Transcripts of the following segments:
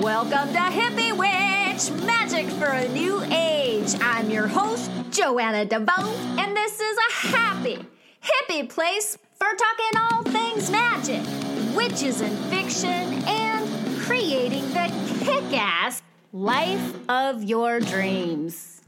Welcome to Hippie Witch Magic for a New Age. I'm your host, Joanna DeVoe, and this is a happy, hippie place for talking all things magic, witches and fiction, and creating the kick ass life of your dreams.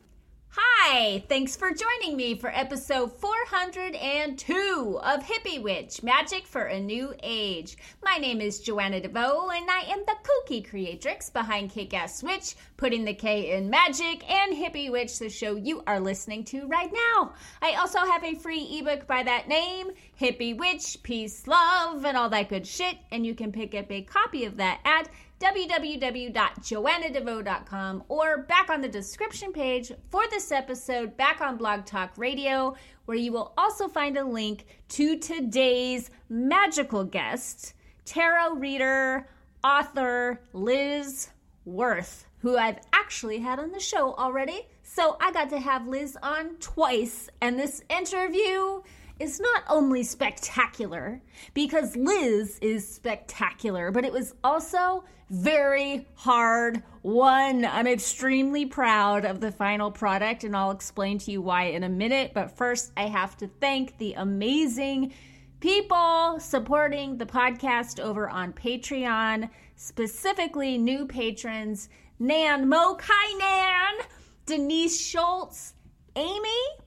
Hi, thanks for joining me for episode 402 of Hippie Witch Magic for a New Age. My name is Joanna DeVoe, and I am the kooky creatrix behind Kick Ass Witch, putting the K in magic, and Hippie Witch, the show you are listening to right now. I also have a free ebook by that name, Hippie Witch, Peace, Love, and all that good shit, and you can pick up a copy of that at www.joannadevoe.com or back on the description page for this episode back on Blog Talk Radio, where you will also find a link to today's magical guest, tarot reader, author Liz Worth, who I've actually had on the show already. So I got to have Liz on twice, and this interview is not only spectacular because Liz is spectacular, but it was also very hard won. I'm extremely proud of the final product, and I'll explain to you why in a minute. But first, I have to thank the amazing people supporting the podcast over on Patreon, specifically new patrons Nan Mo Kai Nan, Denise Schultz, Amy,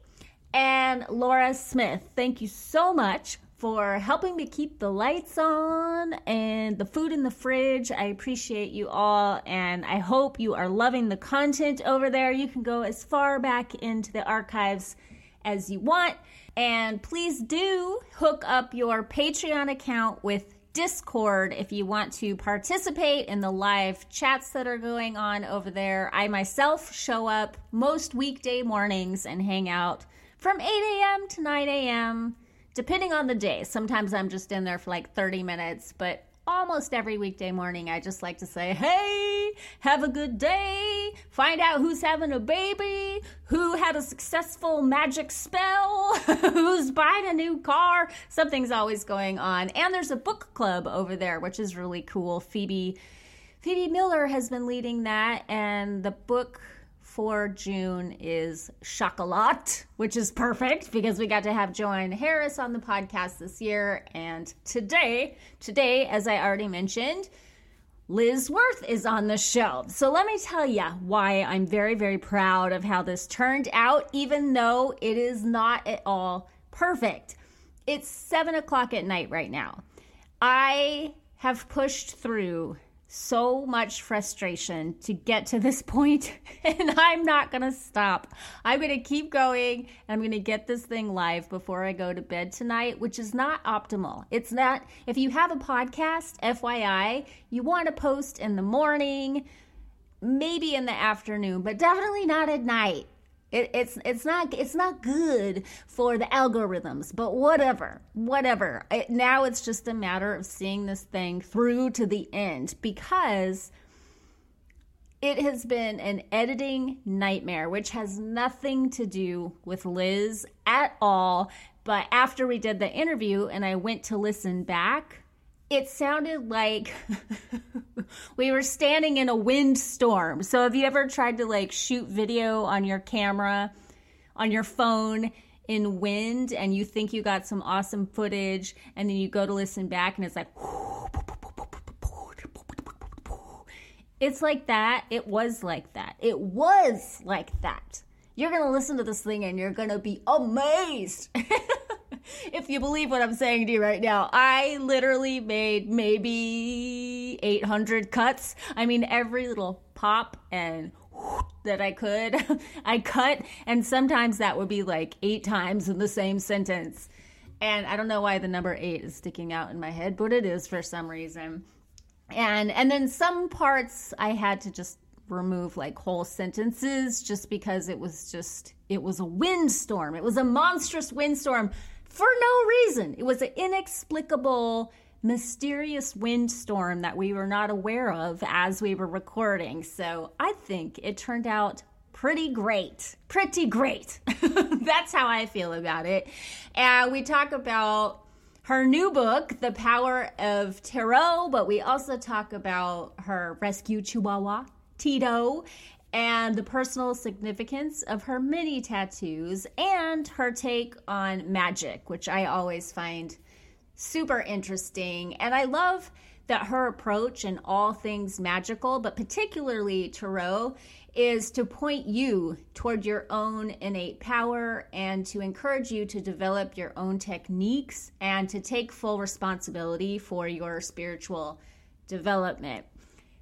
and Laura Smith. Thank you so much for helping me keep the lights on and the food in the fridge. I appreciate you all, and I hope you are loving the content over there. You can go as far back into the archives as you want. And please do hook up your Patreon account with Discord if you want to participate in the live chats that are going on over there. I myself show up most weekday mornings and hang out from 8 a.m. to 9 a.m depending on the day. Sometimes I'm just in there for like 30 minutes, but almost every weekday morning I just like to say, "Hey, have a good day. Find out who's having a baby, who had a successful magic spell, who's buying a new car. Something's always going on." And there's a book club over there, which is really cool. Phoebe Phoebe Miller has been leading that and the book for June is Chocolat, which is perfect because we got to have Joanne Harris on the podcast this year. And today, today, as I already mentioned, Liz Worth is on the show. So let me tell you why I'm very, very proud of how this turned out, even though it is not at all perfect. It's seven o'clock at night right now. I have pushed through so much frustration to get to this point, and I'm not gonna stop. I'm gonna keep going. and I'm gonna get this thing live before I go to bed tonight, which is not optimal. It's not, if you have a podcast, FYI, you wanna post in the morning, maybe in the afternoon, but definitely not at night. It, it's it's not it's not good for the algorithms, but whatever, whatever. It, now it's just a matter of seeing this thing through to the end because it has been an editing nightmare, which has nothing to do with Liz at all. But after we did the interview and I went to listen back, it sounded like we were standing in a windstorm. So have you ever tried to like shoot video on your camera on your phone in wind and you think you got some awesome footage and then you go to listen back and it's like it's like that. It was like that. It was like that. You're going to listen to this thing and you're going to be amazed. if you believe what I'm saying to you right now, I literally made maybe 800 cuts. I mean, every little pop and that I could, I cut, and sometimes that would be like eight times in the same sentence. And I don't know why the number eight is sticking out in my head, but it is for some reason. And and then some parts I had to just remove like whole sentences just because it was just it was a windstorm. It was a monstrous windstorm for no reason. It was an inexplicable, mysterious windstorm that we were not aware of as we were recording. So I think it turned out pretty great. Pretty great. That's how I feel about it. And we talk about her new book, The Power of Tarot, but we also talk about her rescue chihuahua, Tito, and the personal significance of her mini tattoos and her take on magic, which I always find super interesting. And I love that her approach in all things magical, but particularly tarot, is to point you toward your own innate power and to encourage you to develop your own techniques and to take full responsibility for your spiritual development.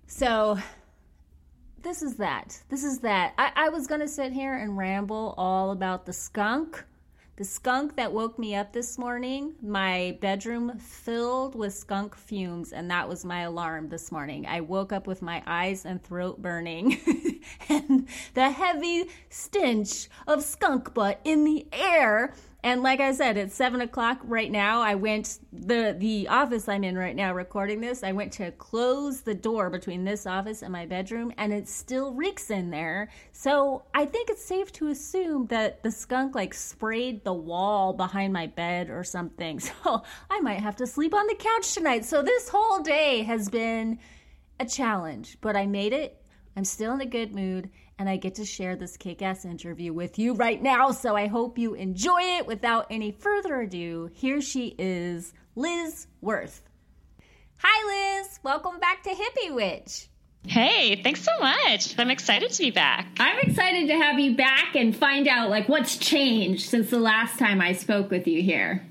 So, this is that. This is that. I, I was going to sit here and ramble all about the skunk. The skunk that woke me up this morning, my bedroom filled with skunk fumes, and that was my alarm this morning. I woke up with my eyes and throat burning, and the heavy stench of skunk butt in the air and like I said, it's seven o'clock right now. I went the the office I'm in right now recording this. I went to close the door between this office and my bedroom, and it still reeks in there. So I think it's safe to assume that the skunk like sprayed the wall behind my bed or something. So I might have to sleep on the couch tonight. So this whole day has been a challenge, but I made it. I'm still in a good mood and I get to share this kick ass interview with you right now. So I hope you enjoy it. Without any further ado, here she is, Liz Worth. Hi, Liz. Welcome back to Hippie Witch. Hey, thanks so much. I'm excited to be back. I'm excited to have you back and find out like what's changed since the last time I spoke with you here.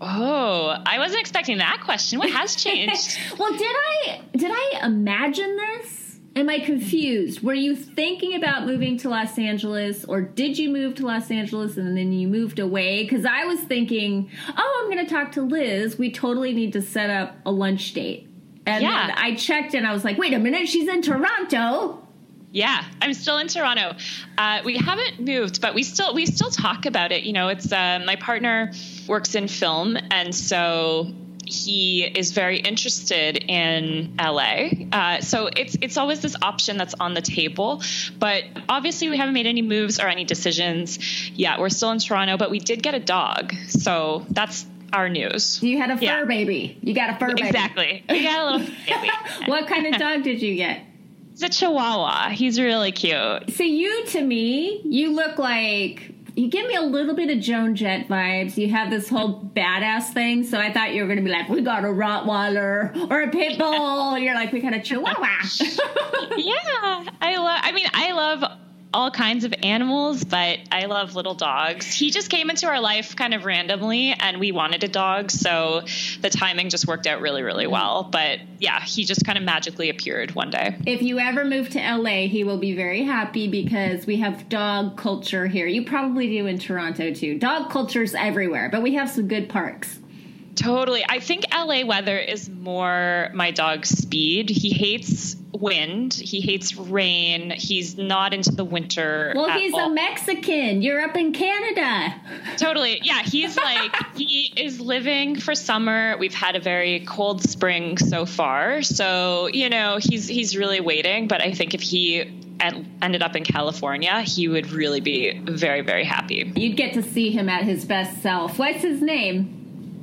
Oh, I wasn't expecting that question. What has changed? well, did I did I imagine this? Am I confused? Were you thinking about moving to Los Angeles or did you move to Los Angeles and then you moved away? Because I was thinking, oh, I'm going to talk to Liz. We totally need to set up a lunch date. And yeah. I checked and I was like, wait a minute, she's in Toronto. Yeah, I'm still in Toronto. Uh, we haven't moved, but we still we still talk about it. You know, it's uh, my partner works in film, and so he is very interested in LA. Uh, so it's it's always this option that's on the table. But obviously, we haven't made any moves or any decisions yet. We're still in Toronto, but we did get a dog. So that's our news. You had a fur yeah. baby. You got a fur baby. Exactly. We got a little baby. what kind of dog did you get? It's a Chihuahua. He's really cute. So you, to me, you look like you give me a little bit of Joan Jett vibes. You have this whole badass thing, so I thought you were going to be like, we got a Rottweiler or a pit bull. You're like, we got a Chihuahua. yeah, I love. I mean, I love all kinds of animals, but I love little dogs. He just came into our life kind of randomly, and we wanted a dog, so the timing just worked out really, really well. But yeah, he just kind of magically appeared one day. If you ever move to LA, he will be very happy because we have dog culture here. You probably do in Toronto too. Dog culture's everywhere, but we have some good parks. Totally. I think LA weather is more my dog's speed. He hates wind. He hates rain. He's not into the winter. Well, he's all. a Mexican. You're up in Canada. Totally. Yeah. He's like, he is living for summer. We've had a very cold spring so far. So, you know, he's, he's really waiting. But I think if he ended up in California, he would really be very, very happy. You'd get to see him at his best self. What's his name?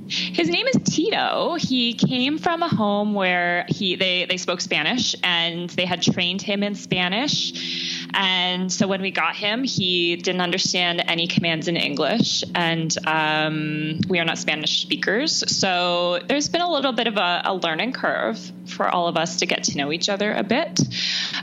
His name is Tito. He came from a home where he they they spoke Spanish and they had trained him in Spanish. And so when we got him, he didn't understand any commands in English, and um, we are not Spanish speakers. So there's been a little bit of a, a learning curve for all of us to get to know each other a bit,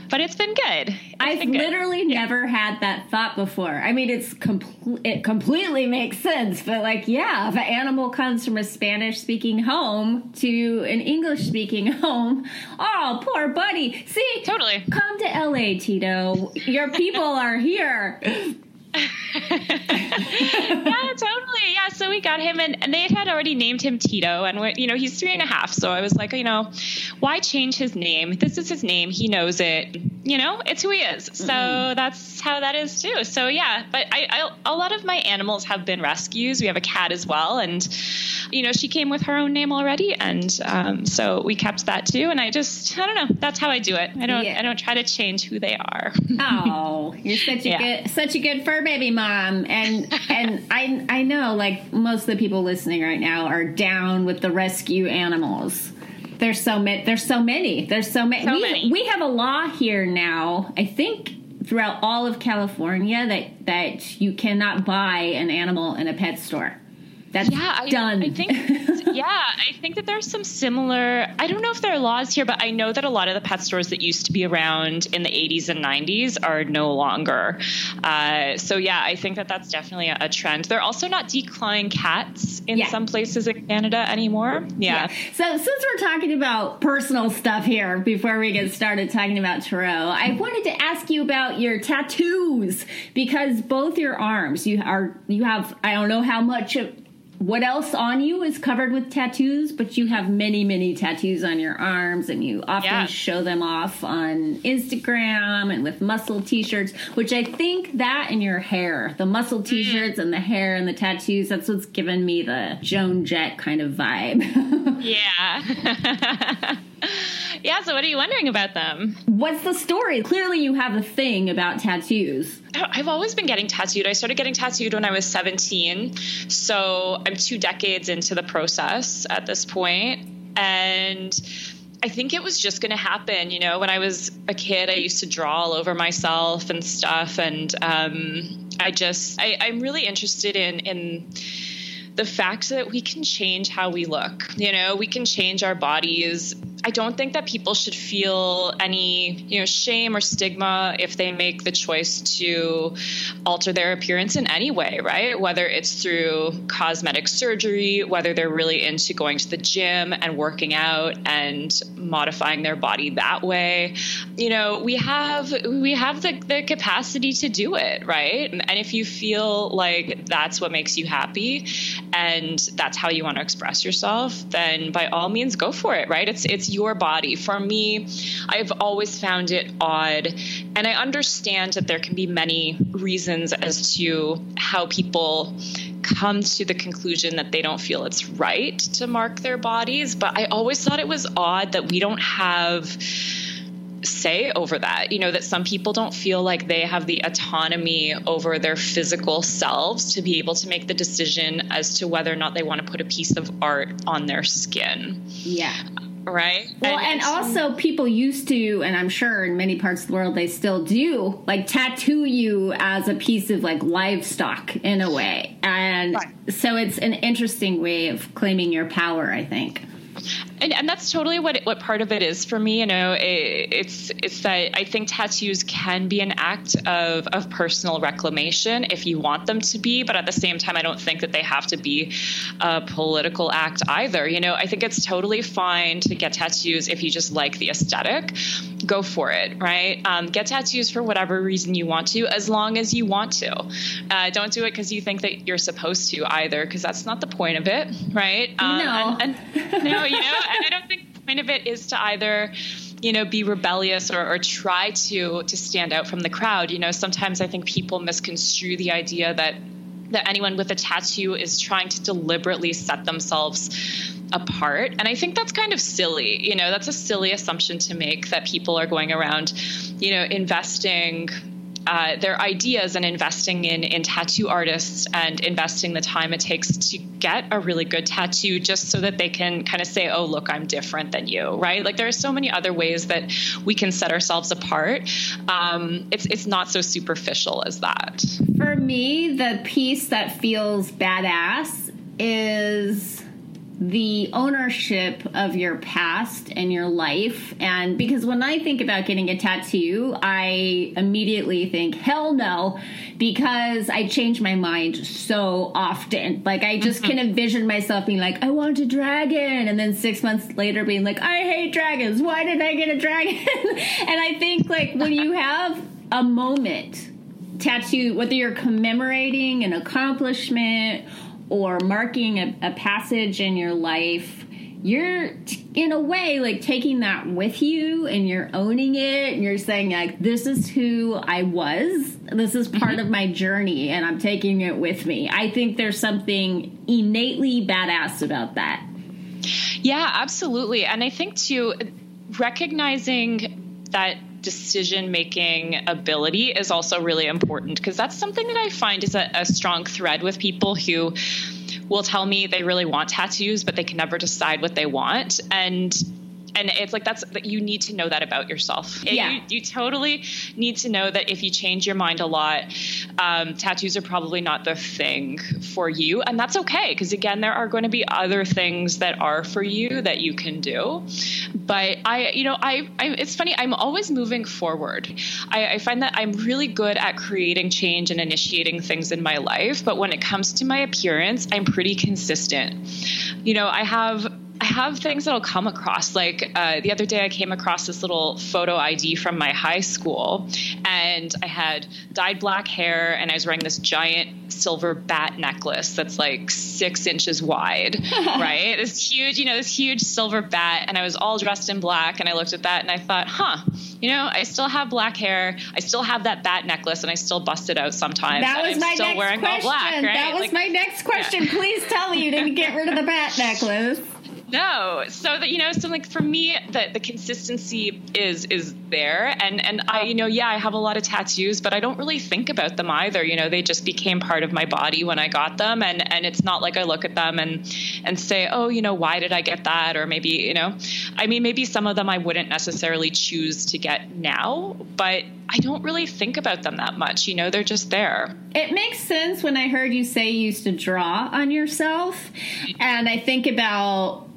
but it's been good. It's I've been literally never had that thought before. I mean, it's com- it completely makes sense, but like, yeah, if an animal comes from a Spanish speaking home to an English speaking home, oh, poor buddy. See, totally. Come to LA, Tito. Your people are here. yeah, totally. Yeah. So we got him, and, and they had already named him Tito, and you know he's three and a half. So I was like, you know, why change his name? This is his name. He knows it. You know, it's who he is. So mm-hmm. that's how that is too. So yeah, but I, I a lot of my animals have been rescues. We have a cat as well, and you know she came with her own name already, and um, so we kept that too. And I just I don't know. That's how I do it. I don't yeah. I don't try to change who they are. oh, you're such a yeah. good such a good fur baby mom. And and I I know like most of the people listening right now are down with the rescue animals. There's so many. There's so many. There's so many. So we, many. we have a law here now. I think throughout all of California that that you cannot buy an animal in a pet store. That's yeah, I, done. I think yeah, I think that there's some similar. I don't know if there are laws here, but I know that a lot of the pet stores that used to be around in the 80s and 90s are no longer. Uh, so yeah, I think that that's definitely a, a trend. They're also not declawing cats in Yeah. some places in Canada anymore. Yeah. So since we're talking about personal stuff here, before we get started talking about tarot, I wanted to ask you about your tattoos because both your arms, you are you have I don't know how much of what else on you is covered with tattoos, but you have many, many tattoos on your arms, and you often Yeah. show them off on Instagram and with muscle t-shirts, which I think that and your hair, the muscle Mm. t-shirts and the hair and the tattoos, that's what's given me the Joan Jett kind of vibe. Yeah. yeah. So, what are you wondering about them? What's the story? Clearly, you have a thing about tattoos. I've always been getting tattooed. I started getting tattooed when I was 17. So I'm two decades into the process at this point. And I think it was just going to happen. You know, when I was a kid, I used to draw all over myself and stuff. And um, I just, I, I'm really interested in, in, the fact that we can change how we look. You know, we can change our bodies. I don't think that people should feel any, you know, shame or stigma if they make the choice to alter their appearance in any way, right? Whether it's through cosmetic surgery, whether they're really into going to the gym and working out and modifying their body that way. You know, we have we have the, the capacity to do it, right? And if you feel like that's what makes you happy and that's how you want to express yourself, then by all means go for it, right? It's it's your body. For me, I've always found it odd and I understand that there can be many reasons as to how people come to the conclusion that they don't feel it's right to mark their bodies, but I always thought it was odd that we don't have say over that. You know, that some people don't feel like they have the autonomy over their physical selves to be able to make the decision as to whether or not they want to put a piece of art on their skin. Yeah. Right? Well, and, it's- also people used to, and I'm sure in many parts of the world they still do, like tattoo you as a piece of like livestock in a way. And Right. so it's an interesting way of claiming your power, I think. And, and that's totally what what part of it is for me. You know, it, it's it's that I think tattoos can be an act of of personal reclamation if you want them to be, but at the same time, I don't think that they have to be a political act either. You know, I think it's totally fine to get tattoos if you just like the aesthetic. Go for it, right? Um, get tattoos for whatever reason you want to, as long as you want to. Uh, don't do it because you think that you're supposed to either, because that's not the point of it, right? Um, No. and, and no, you know, I don't think the point of it is to either, you know, be rebellious or, or try to to stand out from the crowd. You know, sometimes I think people misconstrue the idea that that anyone with a tattoo is trying to deliberately set themselves apart. And I think that's kind of silly. You know, that's a silly assumption to make that people are going around, you know, investing uh, their ideas and investing in in tattoo artists and investing the time it takes to get a really good tattoo just so that they can kind of say oh look i'm different than you right? Like there are so many other ways that we can set ourselves apart. Um, it's it's not so superficial as that. For me, the piece that feels badass is the ownership of your past and your life. And because when I think about getting a tattoo, I immediately think, hell no, because I change my mind so often. Like, I just can mm-hmm. envision myself being like, I want a dragon. And then six months later being like, I hate dragons. Why did I get a dragon? and I think, like, when you have a moment, tattoo, whether you're commemorating an accomplishment or marking a, a passage in your life, you're t- in a way like taking that with you and you're owning it and you're saying like this is who I was this is part mm-hmm. of my journey and I'm taking it with me. I think there's something innately badass about that. Yeah, absolutely. And I think too, recognizing that decision making ability is also really important because that's something that I find is a, a strong thread with people who will tell me they really want tattoos, but they can never decide what they want. And and it's like that's that you need to know that about yourself. Yeah. You, you totally need to know that if you change your mind a lot, um, tattoos are probably not the thing for you, and that's okay because again, there are going to be other things that are for you that you can do. But I, you know, I, I it's funny. I'm always moving forward. I, I find that I'm really good at creating change and initiating things in my life, but when it comes to my appearance, I'm pretty consistent. You know, I have I have things that'll come across. Like uh, the other day, I came across this little photo ID from my high school, and I had dyed black hair, and I was wearing this giant silver bat necklace that's like six inches wide, right? This huge, you know, this huge silver bat, and I was all dressed in black, and I looked at that and I thought, huh, you know, I still have black hair, I still have that bat necklace, and I still bust it out sometimes. That was I'm my still next wearing question. all black, right? That was Like, my next question. Please tell me you didn't get rid of the bat necklace. No, so that you know, so like for me, the the consistency is is there, and and I, you know, yeah, I have a lot of tattoos, but I don't really think about them either. You know, they just became part of my body when I got them, and and it's not like I look at them and and say, oh, you know, why did I get that, or maybe you know, I mean, maybe some of them I wouldn't necessarily choose to get now, but I don't really think about them that much. You know, they're just there. It makes sense when I heard you say you used to draw on yourself, and I think about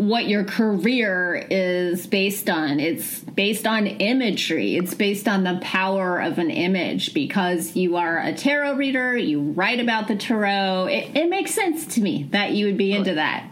what your career is based on. It's based on imagery. It's based on the power of an image because you are a tarot reader, you write about the tarot. It, it makes sense to me that you would be into that.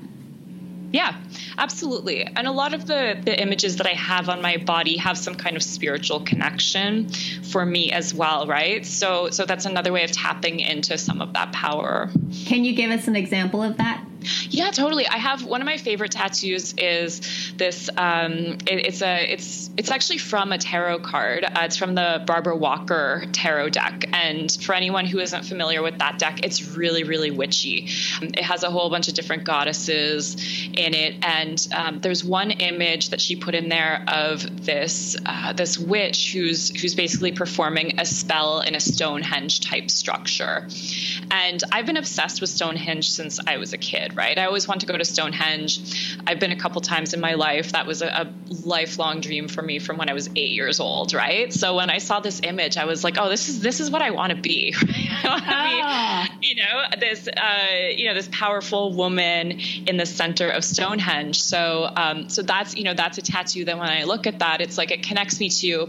Yeah, absolutely. And a lot of the, the images that I have on my body have some kind of spiritual connection for me as well, right? So so that's another way of tapping into some of that power. Can you give us an example of that? Yeah, totally. I have one of my favorite tattoos is this. Um, it, it's a it's it's actually from a tarot card. Uh, it's from the Barbara Walker tarot deck. And for anyone who isn't familiar with that deck, it's really really witchy. Um, It has a whole bunch of different goddesses in it, and um, there's one image that she put in there of this uh, this witch who's who's basically performing a spell in a Stonehenge type structure. And I've been obsessed with Stonehenge since I was a kid, right? I always wanted to go to Stonehenge. I've been a couple times in my life. That was a, a lifelong dream for me from when I was eight years old, right? So when I saw this image, I was like, oh, this is this is what I want to be. You know, this uh, you know this powerful woman in the center of Stonehenge. So um, so that's you know that's a tattoo that when I look at that, it's like it connects me to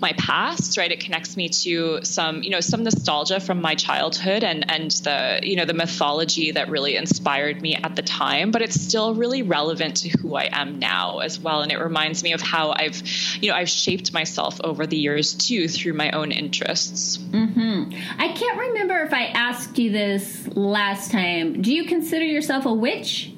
my past, right? It connects me to some you know some nostalgia from my childhood and and the you know the mythology that really inspired me at the time. But it's still really relevant to who I am now as well, and it reminds me of how I've you know I've shaped myself over the years too through my own interests. I can't remember if I asked you this last time. Do you consider yourself a witch?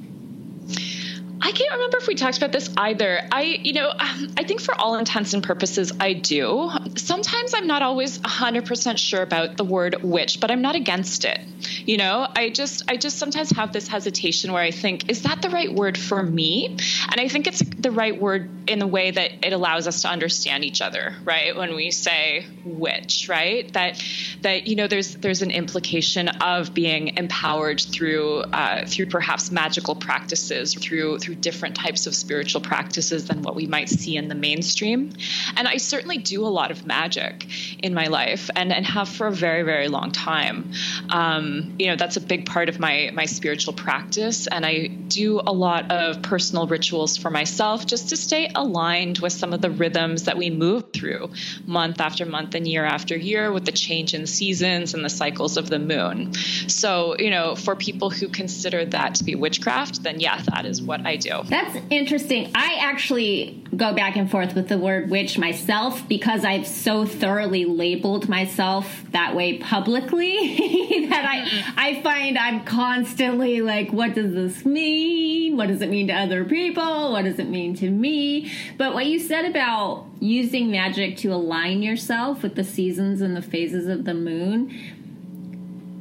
I can't remember if we talked about this either. I, you know, um, I think for all intents and purposes, I do. Sometimes I'm not always 100% sure about the word witch, but I'm not against it. You know, I just, I just sometimes have this hesitation where I think, is that the right word for me? And I think it's the right word in the way that it allows us to understand each other, right? When we say witch, right? That, that you know, there's there's an implication of being empowered through uh, through perhaps magical practices, through through different types of spiritual practices than what we might see in the mainstream. And I certainly do a lot of magic in my life, and and have for a very very long time. Um, you know, that's a big part of my my spiritual practice, and I do a lot of personal rituals for myself just to stay aligned with some of the rhythms that we move through month after month and year after year with the change in seasons and the cycles of the moon. So, you know, for people who consider that to be witchcraft, then yeah, that is what I do. That's interesting. I actually go back and forth with the word witch myself because I've so thoroughly labeled myself that way publicly that I I find I'm constantly like what does this mean? What does it mean to other people? What does it mean to me? But what you said about using magic to align yourself with the seasons and the phases of the moon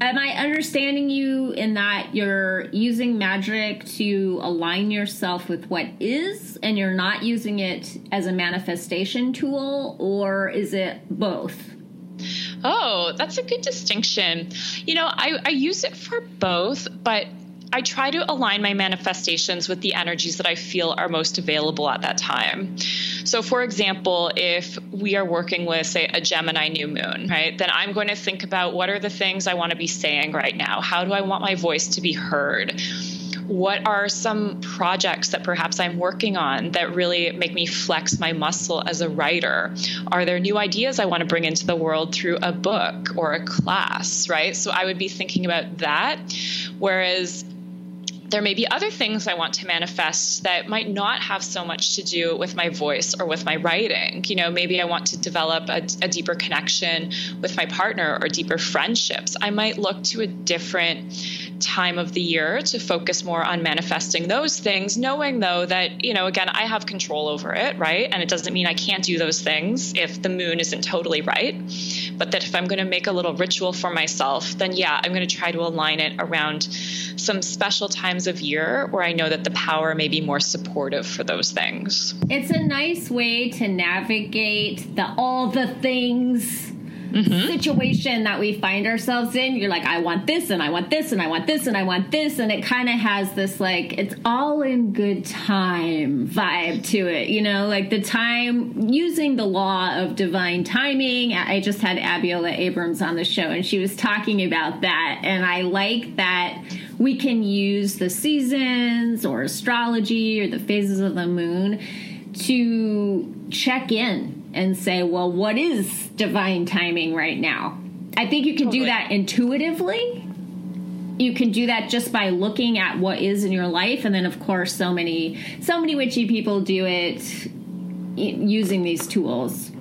am I understanding you in that you're using magic to align yourself with what is and you're not using it as a manifestation tool, or is it both? Oh, that's a good distinction. You know, I, I use it for both, but I try to align my manifestations with the energies that I feel are most available at that time. So, for example, if we are working with, say, a Gemini new moon, right, then I'm going to think about what are the things I want to be saying right now? How do I want my voice to be heard? What are some projects that perhaps I'm working on that really make me flex my muscle as a writer? Are there new ideas I want to bring into the world through a book or a class, right? So I would be thinking about that. Whereas there may be other things I want to manifest that might not have so much to do with my voice or with my writing. You know, maybe I want to develop a, a, deeper connection with my partner or deeper friendships. I might look to a different time of the year to focus more on manifesting those things, knowing though that, you know, again, I have control over it, right? And it doesn't mean I can't do those things if the moon isn't totally right. But that if I'm going to make a little ritual for myself, then yeah, I'm going to try to align it around some special times of year where I know that the power may be more supportive for those things. It's a nice way to navigate the all the things mm-hmm. situation that we find ourselves in. You're like, I want this and I want this and I want this and I want this. And it kind of has this like, it's all in good time vibe to it. You know, like the time using the law of divine timing. I just had Abiola Abrams on the show and she was talking about that. And I like that we can use the seasons or astrology or the phases of the moon to check in and say, well, what is divine timing right now? I think you can totally. do that intuitively. You can do that just by looking at what is in your life, and then, of course, so many so many witchy people do it using these tools.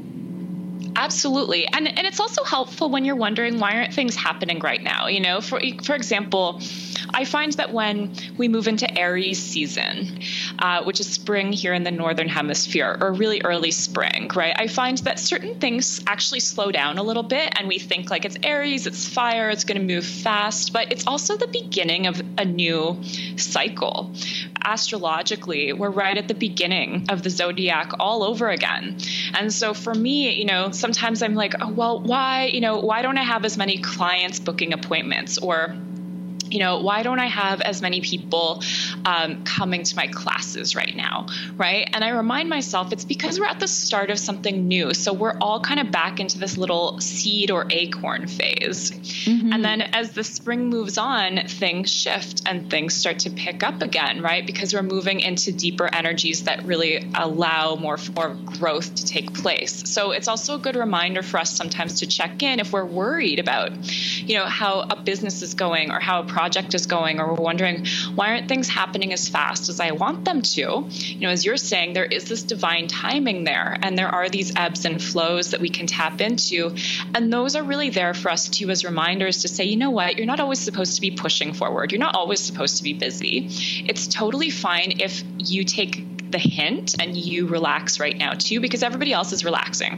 Absolutely. And and it's also helpful when you're wondering why aren't things happening right now? You know, for for example, I find that when we move into Aries season, uh, which is spring here in the northern hemisphere, or really early spring, right? I find that certain things actually slow down a little bit, and we think like it's Aries, it's fire, it's going to move fast, but it's also the beginning of a new cycle. Astrologically, we're right at the beginning of the zodiac all over again. And so for me, you know, sometimes I'm like, oh, well, why, you know, why don't I have as many clients booking appointments or you know, why don't I have as many people um, coming to my classes right now? Right. And I remind myself it's because we're at the start of something new. So we're all kind of back into this little seed or acorn phase. Mm-hmm. And then as the spring moves on, things shift and things start to pick up again, right? Because we're moving into deeper energies that really allow more, more growth to take place. So it's also a good reminder for us sometimes to check in if we're worried about, you know, how a business is going or how a project is going, or we're wondering why aren't things happening as fast as I want them to. You know, as you're saying, there is this divine timing there, and there are these ebbs and flows that we can tap into. And those are really there for us too as reminders to say, you know what, you're not always supposed to be pushing forward. You're not always supposed to be busy. It's totally fine if you take the hint and you relax right now too, because everybody else is relaxing.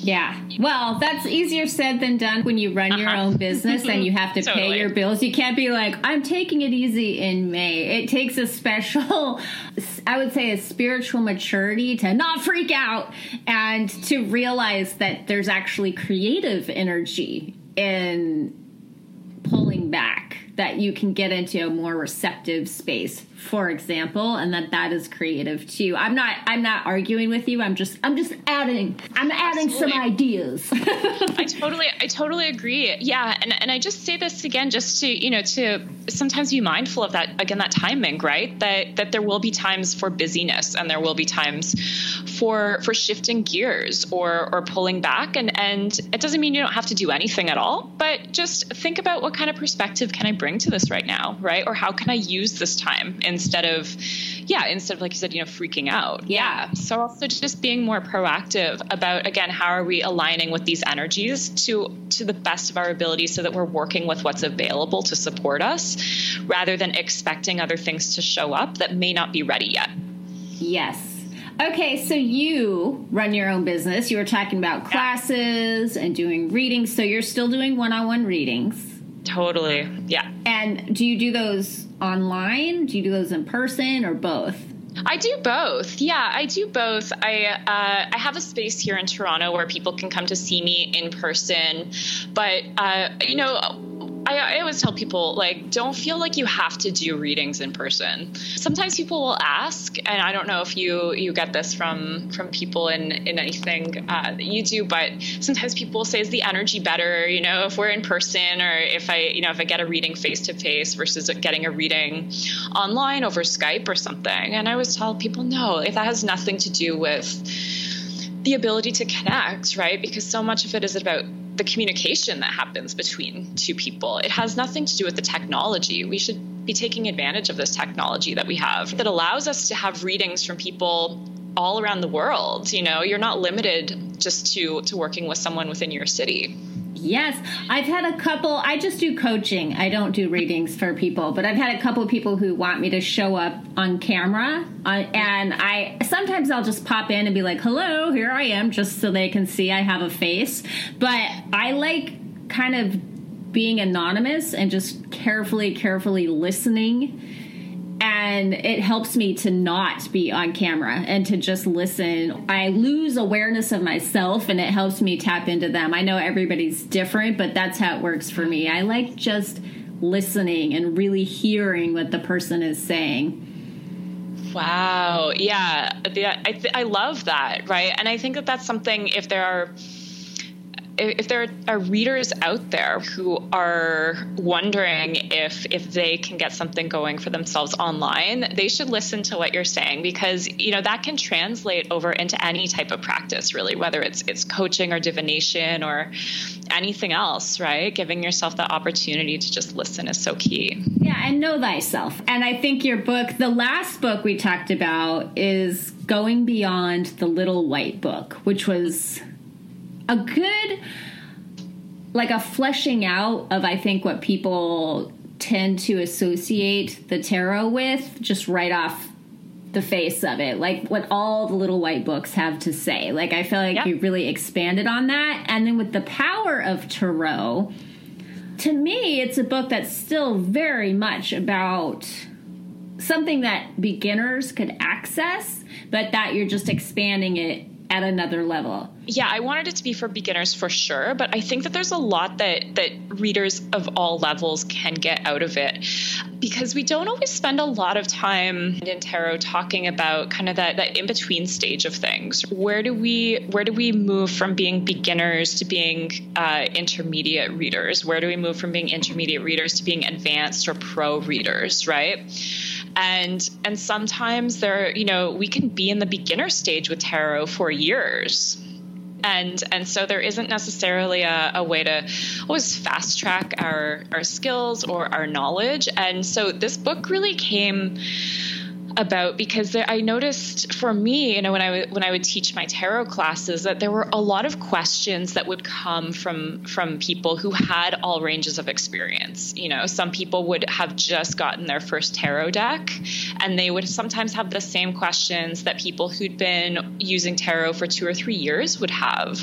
Yeah. Well, that's easier said than done when you run uh-huh. your own business and you have to totally. pay your bills. You can't be like, I'm taking it easy in May. It takes a special, I would say, a spiritual maturity to not freak out and to realize that there's actually creative energy in pulling back that you can get into a more receptive space for example and that that is creative too. I'm not i'm not arguing with you. I'm just i'm just adding i'm adding Absolutely. some ideas. I totally i totally agree. Yeah and and i just say this again just to you know to sometimes be mindful of that again that timing right? That that there will be times for busyness and there will be times for for shifting gears or or pulling back. And and it doesn't mean you don't have to do anything at all but just think about what kind of perspective can i bring to this right now right? Or how can i use this time instead of yeah instead of like you said you know freaking out yeah. yeah so also just being more proactive about again how are we aligning with these energies to to the best of our ability so that we're working with what's available to support us rather than expecting other things to show up that may not be ready yet yes Okay, so you run your own business. You were talking about classes and doing readings. So you're still doing one on one readings. Totally. Yeah. And do you do those online? Do you do those in person or both? I do both. Yeah, I do both. I uh, I have a space here in Toronto where people can come to see me in person, but uh, you know I, I, always tell people like don't feel like you have to do readings in person. Sometimes people will ask and i don't know if you you get this from from people in in anything uh, that you do but sometimes people say is the energy better you know if we're in person or if i you know if i get a reading face to face versus getting a reading online over skype or something? And i always tell people no if that has nothing to do with the ability to connect right? Because so much of it is about the communication that happens between two people. It has nothing to do with the technology. We should be taking advantage of this technology that we have that allows us to have readings from people all around the world. You know, you're not limited just to to working with someone within your city. Yes, I've had a couple. I just do coaching. I don't do readings for people, but I've had a couple people who want me to show up on camera, uh, and I sometimes I'll just pop in and be like, "Hello, here I am," just so they can see I have a face. But I like kind of being anonymous and just carefully, carefully listening and it helps me to not be on camera and to just listen. I lose awareness of myself and it helps me tap into them. I know everybody's different, but that's how it works for me. I like just listening and really hearing what the person is saying. Wow. Yeah. I, th- I love that. Right. And I think that that's something if there are if there are readers out there who are wondering if if they can get something going for themselves online, they should listen to what you're saying because you know that can translate over into any type of practice, really, whether it's it's coaching or divination or anything else, right? Giving yourself that opportunity to just listen is so key. Yeah, and know thyself. And I think your book, the last book we talked about, is going beyond the little white book, which was a good like a fleshing out of I think what people tend to associate the tarot with just right off the face of it like what all the little white books have to say like i feel like yep. you really expanded on that and then with the power of tarot to me it's a book that's still very much about something that beginners could access but that you're just expanding it at another level. Yeah, I wanted it to be for beginners for sure, but I think that there's a lot that that readers of all levels can get out of it because we don't always spend a lot of time in tarot talking about kind of that, that in-between stage of things. Where do we where do we move from being beginners to being uh, intermediate readers? Where do we move from being intermediate readers to being advanced or pro readers, right? and and sometimes there you know we can be in the beginner stage with tarot for years and and so there isn't necessarily a, a, way to always fast track our our skills or our knowledge. And so this book really came about because there, I noticed for me, you know, when I when I would teach my tarot classes, that there were a lot of questions that would come from from people who had all ranges of experience. You know, some people would have just gotten their first tarot deck, and they would sometimes have the same questions that people who'd been using tarot for two or three years would have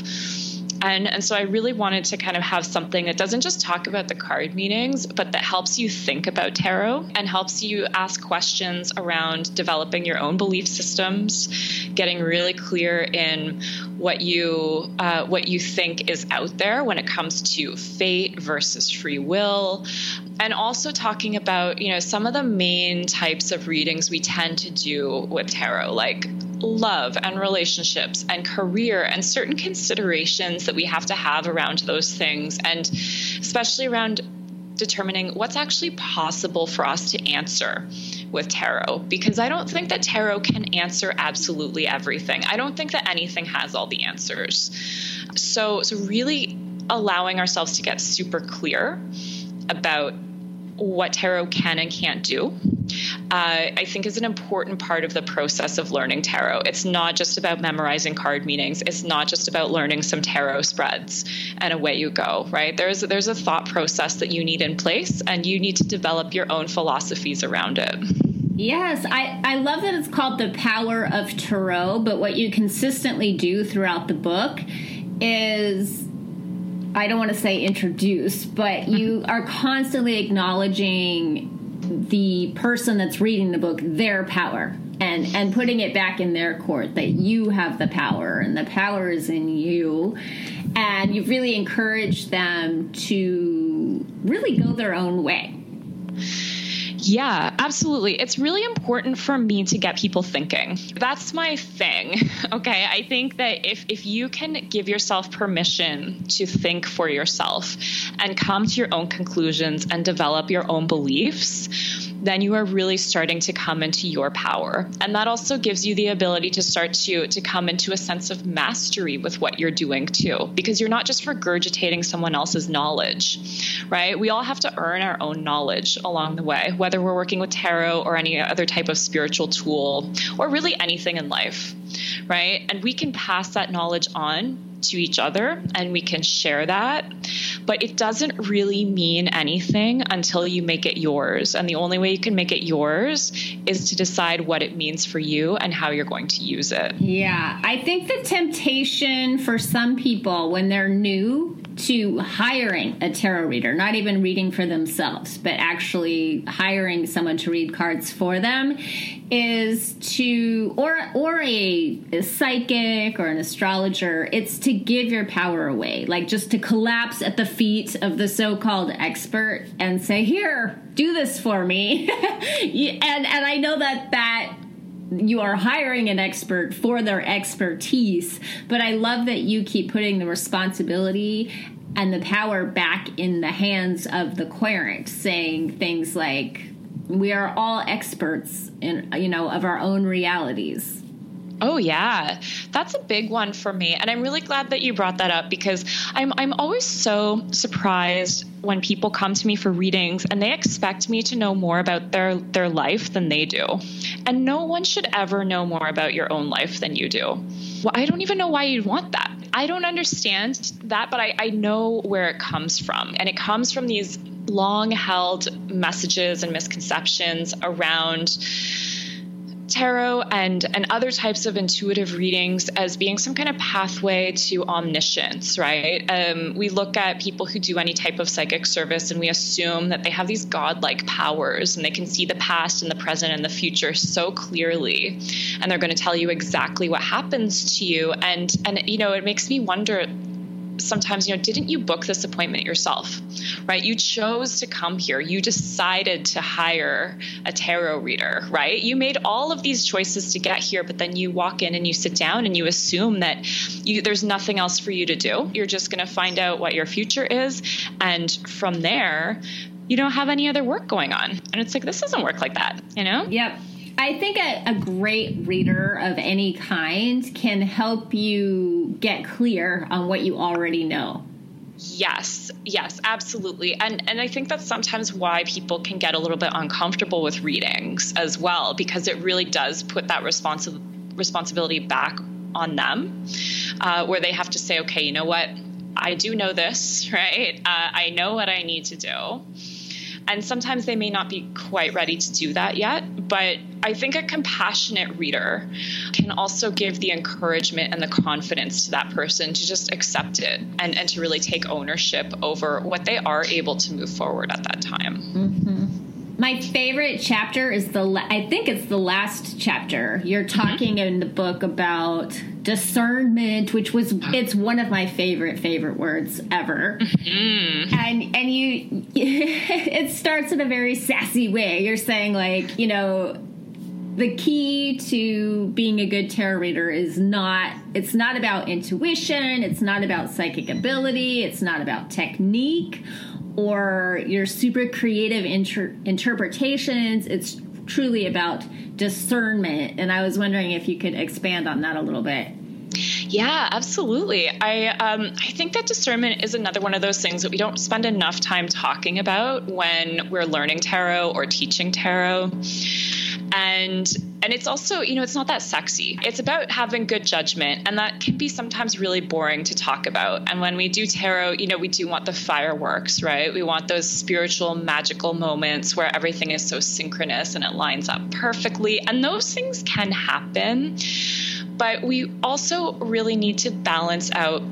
and, and so I really wanted to kind of have something that doesn't just talk about the card meanings, but that helps you think about tarot and helps you ask questions around developing your own belief systems, getting really clear in what you uh, what you think is out there when it comes to fate versus free will, and also talking about you know some of the main types of readings we tend to do with tarot, like love and relationships and career and certain considerations that we have to have around those things, and especially around determining what's actually possible for us to answer with tarot because I don't think that tarot can answer absolutely everything. I don't think that anything has all the answers. So so really allowing ourselves to get super clear about what tarot can and can't do, uh, I think is an important part of the process of learning tarot. It's not just about memorizing card meanings. It's not just about learning some tarot spreads and away you go, right? There's there's a thought process that you need in place, and you need to develop your own philosophies around it. Yes, I, I love that it's called the power of tarot, but what you consistently do throughout the book is I don't want to say introduce, but you are constantly acknowledging the person that's reading the book their power and and putting it back in their court that you have the power and the power is in you. And you've really encouraged them to really go their own way yeah, absolutely. It's really important for me to get people thinking. That's my thing. Okay. I think that if, if you can give yourself permission to think for yourself and come to your own conclusions and develop your own beliefs, then you are really starting to come into your power. And that also gives you the ability to start to, to come into a sense of mastery with what you're doing too, because you're not just regurgitating someone else's knowledge, right? We all have to earn our own knowledge along the way, whether we're working with tarot or any other type of spiritual tool, or really anything in life, right? And we can pass that knowledge on to each other and we can share that. But it doesn't really mean anything until you make it yours. And the only way you can make it yours is to decide what it means for you and how you're going to use it. Yeah. I think the temptation for some people when they're new to hiring a tarot reader, not even reading for themselves, but actually hiring someone to read cards for them, is to or or a, a psychic or an astrologer. It's to give your power away, like just to collapse at the feet of the so-called expert and say, "Here, do this for me." and and I know that that you are hiring an expert for their expertise but i love that you keep putting the responsibility and the power back in the hands of the querent saying things like we are all experts in you know of our own realities Oh yeah. That's a big one for me. And I'm really glad that you brought that up because I'm I'm always so surprised when people come to me for readings and they expect me to know more about their their life than they do. And no one should ever know more about your own life than you do. Well, I don't even know why you'd want that. I don't understand that, but I, I know where it comes from. And it comes from these long held messages and misconceptions around tarot and and other types of intuitive readings as being some kind of pathway to omniscience right? Um, we look at people who do any type of psychic service and we assume that they have these godlike powers and they can see the past and the present and the future so clearly. And they're going to tell you exactly what happens to you. And and you know it makes me wonder sometimes, you know, didn't you book this appointment yourself, right? You chose to come here. You decided to hire a tarot reader, right? You made all of these choices to get here, but then you walk in and you sit down and you assume that you, there's nothing else for you to do. You're just going to find out what your future is. And from there, you don't have any other work going on. And it's like, this doesn't work like that, you know? Yep. I think a, a, great reader of any kind can help you get clear on what you already know. Yes, yes, absolutely. And and I think that's sometimes why people can get a little bit uncomfortable with readings as well because it really does put that responsi- responsibility back on them uh, where they have to say, okay, you know what? I do know this, right? Uh, I know what I need to do and sometimes they may not be quite ready to do that yet. But I think a compassionate reader can also give the encouragement and the confidence to that person to just accept it and, and to really take ownership over what they are able to move forward at that time. Mm-hmm. My favorite chapter is the la- I think it's the last chapter. You're talking mm-hmm. in the book about discernment, which was it's one of my favorite favorite words ever. Mm-hmm. And and you it starts in a very sassy way. You're saying like, you know, the key to being a good tarot reader is not it's not about intuition, it's not about psychic ability, it's not about technique or your super creative inter- interpretations. It's truly about discernment. And I was wondering if you could expand on that a little bit. Yeah, absolutely. I um, I think that discernment is another one of those things that we don't spend enough time talking about when we're learning tarot or teaching tarot and and it's also you know it's not that sexy. It's about having good judgment and that can be sometimes really boring to talk about. And when we do tarot you know we do want the fireworks right? We want those spiritual magical moments where everything is so synchronous and it lines up perfectly. And those things can happen. But we also really need to balance out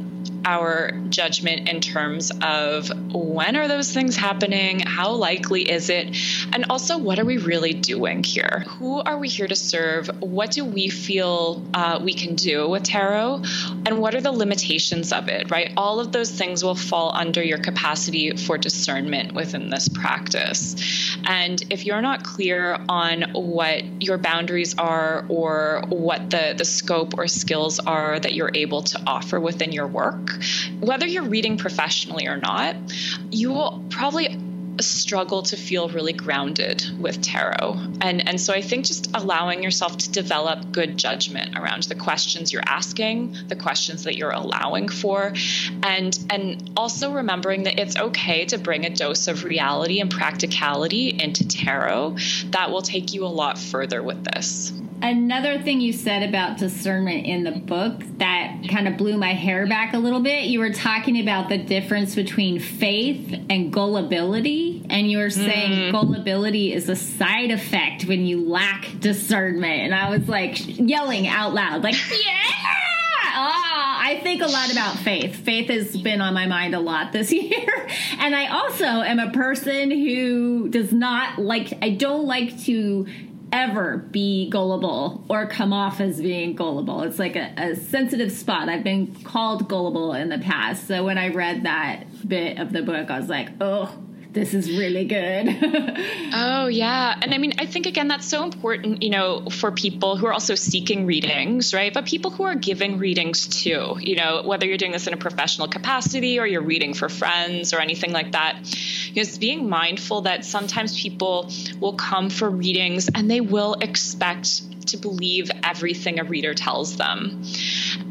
our judgment in terms of when are those things happening? How likely is it? And also, what are we really doing here? Who are we here to serve? What do we feel uh, we can do with tarot? And what are the limitations of it, right? All of those things will fall under your capacity for discernment within this practice. And if you're not clear on what your boundaries are or what the, the scope or skills are that you're able to offer within your work, whether you're reading professionally or not, you will probably struggle to feel really grounded with tarot. And and so I think just allowing yourself to develop good judgment around the questions you're asking, the questions that you're allowing for, and and also remembering that it's okay to bring a dose of reality and practicality into tarot that will take you a lot further with this another thing you said about discernment in the book that kind of blew my hair back a little bit. You were talking about the difference between faith and gullibility, and you were saying mm. gullibility is a side effect when you lack discernment. And I was like yelling out loud, like, yeah! Ah, I think a lot about faith. Faith has been on my mind a lot this year. And I also am a person who does not like, I don't like to ever be gullible or come off as being gullible. It's like a, a, sensitive spot. I've been called gullible in the past. So when I read that bit of the book, I was like, oh, this is really good. oh, yeah. And I mean, I think, again, that's so important, you know, for people who are also seeking readings, right? But people who are giving readings too, you know, whether you're doing this in a professional capacity or you're reading for friends or anything like that, being mindful that sometimes people will come for readings and they will expect to believe everything a reader tells them.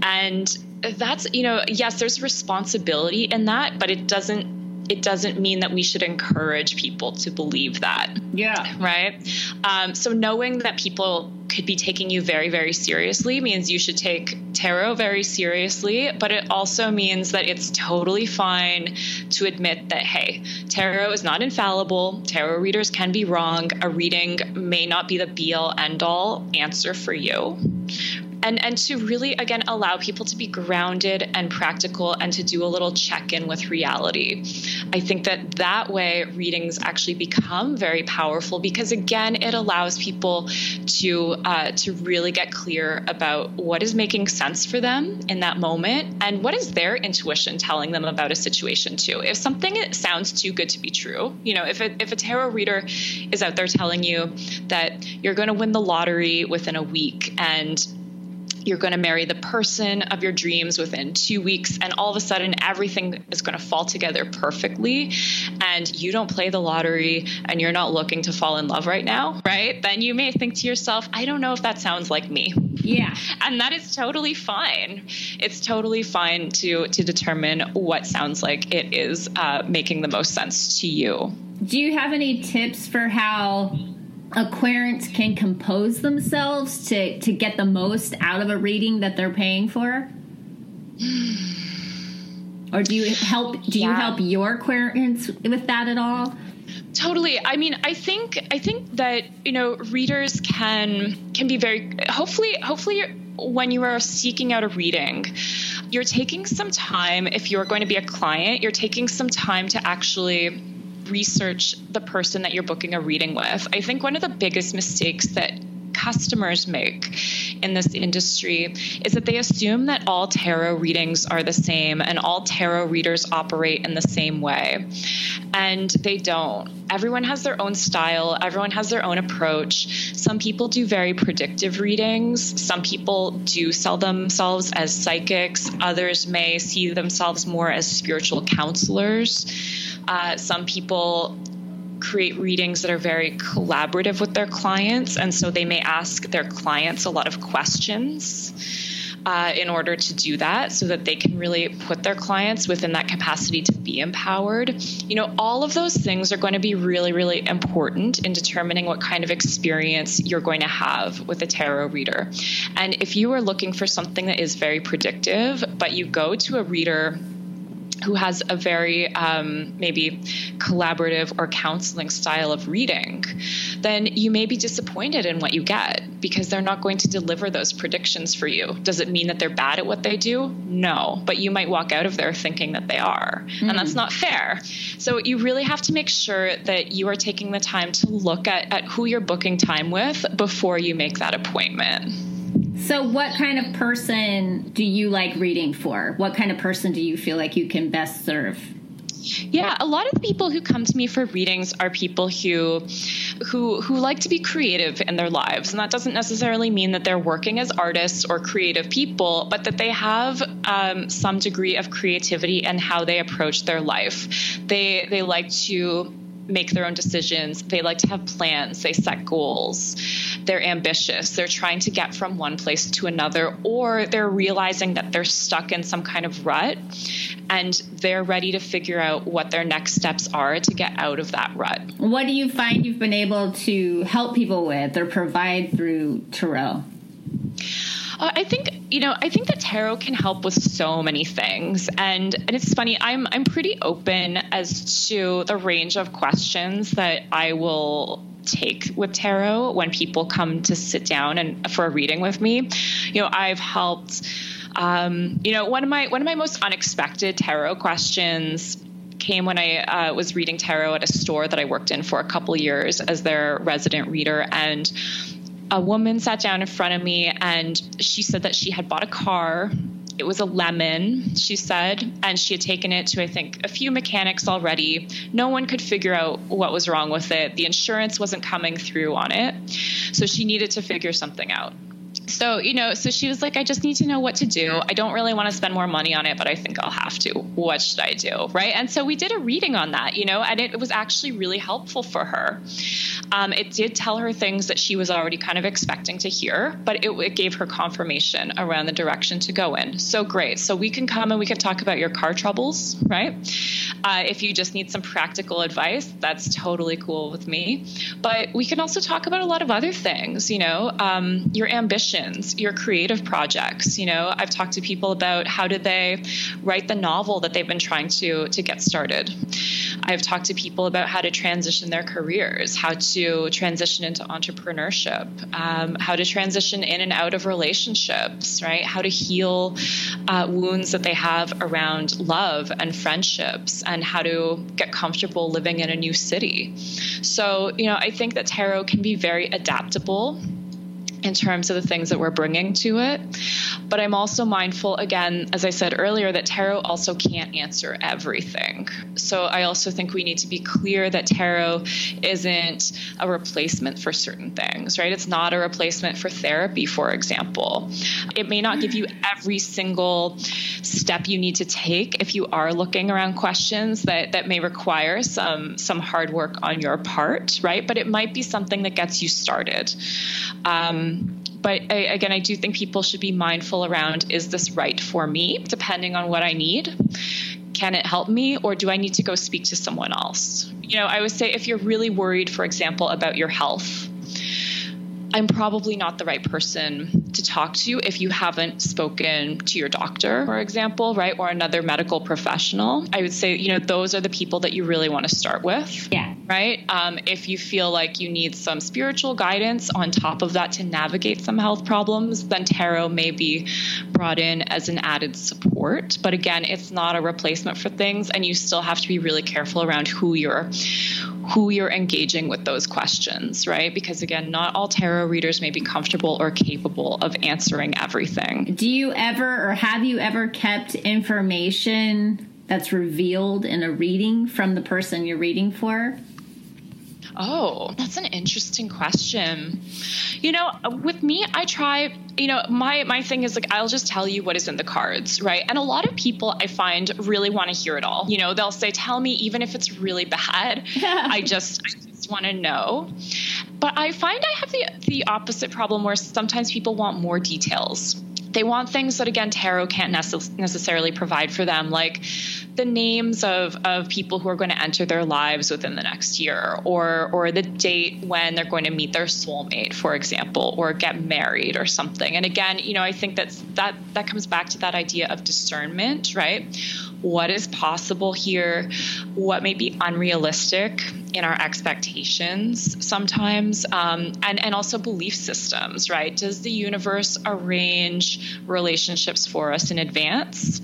And that's, you know, yes, there's responsibility in that, but it doesn't it doesn't mean that we should encourage people to believe that. Yeah. Right. Um, so knowing that people could be taking you very, very seriously means you should take tarot very seriously, but it also means that it's totally fine to admit that, hey, tarot is not infallible. Tarot readers can be wrong. A reading may not be the be all end all answer for you and and to really again allow people to be grounded and practical and to do a little check-in with reality. I think that that way readings actually become very powerful because again it allows people to uh, to really get clear about what is making sense for them in that moment and what is their intuition telling them about a situation too. If something sounds too good to be true you know if a, if a tarot reader is out there telling you that you're going to win the lottery within a week and you're going to marry the person of your dreams within two weeks, and all of a sudden everything is going to fall together perfectly, and you don't play the lottery and you're not looking to fall in love right now, right? Then you may think to yourself, I don't know if that sounds like me. Yeah. And that is totally fine. It's totally fine to to determine what sounds like it is uh, making the most sense to you. Do you have any tips for how querents can compose themselves to to get the most out of a reading that they're paying for? or do you help do yeah. you help your querents with that at all? Totally. I mean, I think I think that you know readers can can be very hopefully hopefully when you are seeking out a reading, you're taking some time. If you're going to be a client, you're taking some time to actually research the person that you're booking a reading with. I think one of the biggest mistakes that customers make in this industry is that they assume that all tarot readings are the same and all tarot readers operate in the same way. And they don't. Everyone has their own style, everyone has their own approach. Some people do very predictive readings, some people do sell themselves as psychics, others may see themselves more as spiritual counselors. Uh, some people create readings that are very collaborative with their clients, and so they may ask their clients a lot of questions. Uh, in order to do that, so that they can really put their clients within that capacity to be empowered. You know, all of those things are going to be really, really important in determining what kind of experience you're going to have with a tarot reader. And if you are looking for something that is very predictive, but you go to a reader who has a very um, maybe collaborative or counseling style of reading, then you may be disappointed in what you get because they're not going to deliver those predictions for you. Does it mean that they're bad at what they do? No, but you might walk out of there thinking that they are, mm. and that's not fair. So you really have to make sure that you are taking the time to look at, at who you're booking time with before you make that appointment. So, what kind of person do you like reading for? What kind of person do you feel like you can best serve? Yeah, a lot of people who come to me for readings are people who who who like to be creative in their lives, and that doesn't necessarily mean that they're working as artists or creative people, but that they have um, some degree of creativity in how they approach their life. They they like to make their own decisions. They like to have plans. They set goals. They're ambitious. They're trying to get from one place to another, or they're realizing that they're stuck in some kind of rut and they're ready to figure out what their next steps are to get out of that rut. What do you find you've been able to help people with or provide through Tarot? Uh, I think you know I think that tarot can help with so many things, and and it's funny. I'm I'm pretty open as to the range of questions that I will take with tarot when people come to sit down and for a reading with me. You know, I've helped. Um, you know, one of my one of my most unexpected tarot questions came when I uh, was reading tarot at a store that I worked in for a couple years as their resident reader, and a woman sat down in front of me and she said that she had bought a car. It was a lemon, she said, and she had taken it to, I think, a few mechanics already. No one could figure out what was wrong with it. The insurance wasn't coming through on it. So she needed to figure something out so you know so she was like i just need to know what to do. I don't really want to spend more money on it but i think i'll have to. What should i do? Right? And so we did a reading on that you know and it, was actually really helpful for her. Um, it did tell her things that she was already kind of expecting to hear but it, it gave her confirmation around the direction to go in. So great. So we can come and we can talk about your car troubles right? Uh, if you just need some practical advice that's totally cool with me. But we can also talk about a lot of other things you know um, your ambition passions, your creative projects. You know, I've talked to people about how did they write the novel that they've been trying to to get started. I've talked to people about how to transition their careers, how to transition into entrepreneurship, um, how to transition in and out of relationships, right? How to heal uh, wounds that they have around love and friendships, and how to get comfortable living in a new city. So, you know, I think that tarot can be very adaptable in terms of the things that we're bringing to it. But I'm also mindful, again, as I said earlier, that tarot also can't answer everything. So I also think we need to be clear that tarot isn't a replacement for certain things, right? It's not a replacement for therapy, for example. It may not give you every single step you need to take if you are looking around questions that, that may require some, some hard work on your part, right? But it might be something that gets you started. Um, but I, again, I do think people should be mindful around is this right for me, depending on what I need? Can it help me, or do I need to go speak to someone else? You know, I would say if you're really worried, for example, about your health, I'm probably not the right person to talk to if you haven't spoken to your doctor, for example, right? Or another medical professional. I would say, you know, those are the people that you really want to start with. Yeah. Right. Um, if you feel like you need some spiritual guidance on top of that to navigate some health problems, then tarot may be brought in as an added support. But again, it's not a replacement for things, and you still have to be really careful around who you're who you're engaging with those questions, right? Because again, not all tarot readers may be comfortable or capable of answering everything. Do you ever or have you ever kept information that's revealed in a reading from the person you're reading for? Oh, that's an interesting question. You know, with me, I try, you know, my my thing is like I'll just tell you what is in the cards, right? And a lot of people I find really want to hear it all. You know, they'll say tell me even if it's really bad. I just I just want to know. But I find I have the the opposite problem where sometimes people want more details they want things that again tarot can't necess- necessarily provide for them like the names of, of people who are going to enter their lives within the next year, or or the date when they're going to meet their soulmate, for example, or get married or something. And again, you know, I think that's that that comes back to that idea of discernment, right? What is possible here? What may be unrealistic in our expectations sometimes, um, and and also belief systems, right? Does the universe arrange relationships for us in advance?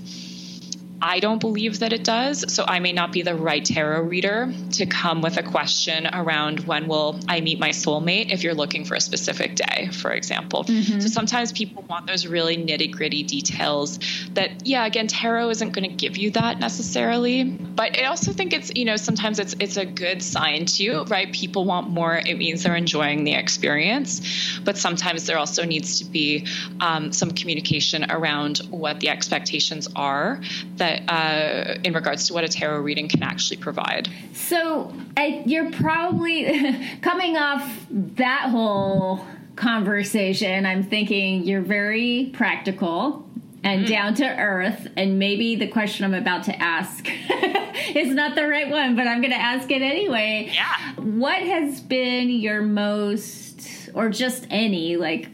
I don't believe that it does. So I may not be the right tarot reader to come with a question around when will I meet my soulmate if you're looking for a specific day, for example. Mm-hmm. So sometimes people want those really nitty gritty details that, yeah, again, tarot isn't going to give you that necessarily. But I also think it's, you know, sometimes it's it's a good sign too, right? People want more. It means they're enjoying the experience. But sometimes there also needs to be um, some communication around what the expectations are that that uh, in regards to what a tarot reading can actually provide. So I, you're probably coming off that whole conversation. I'm thinking you're very practical and mm. down to earth. And maybe the question I'm about to ask is not the right one, but I'm going to ask it anyway. Yeah. What has been your most, or just any, like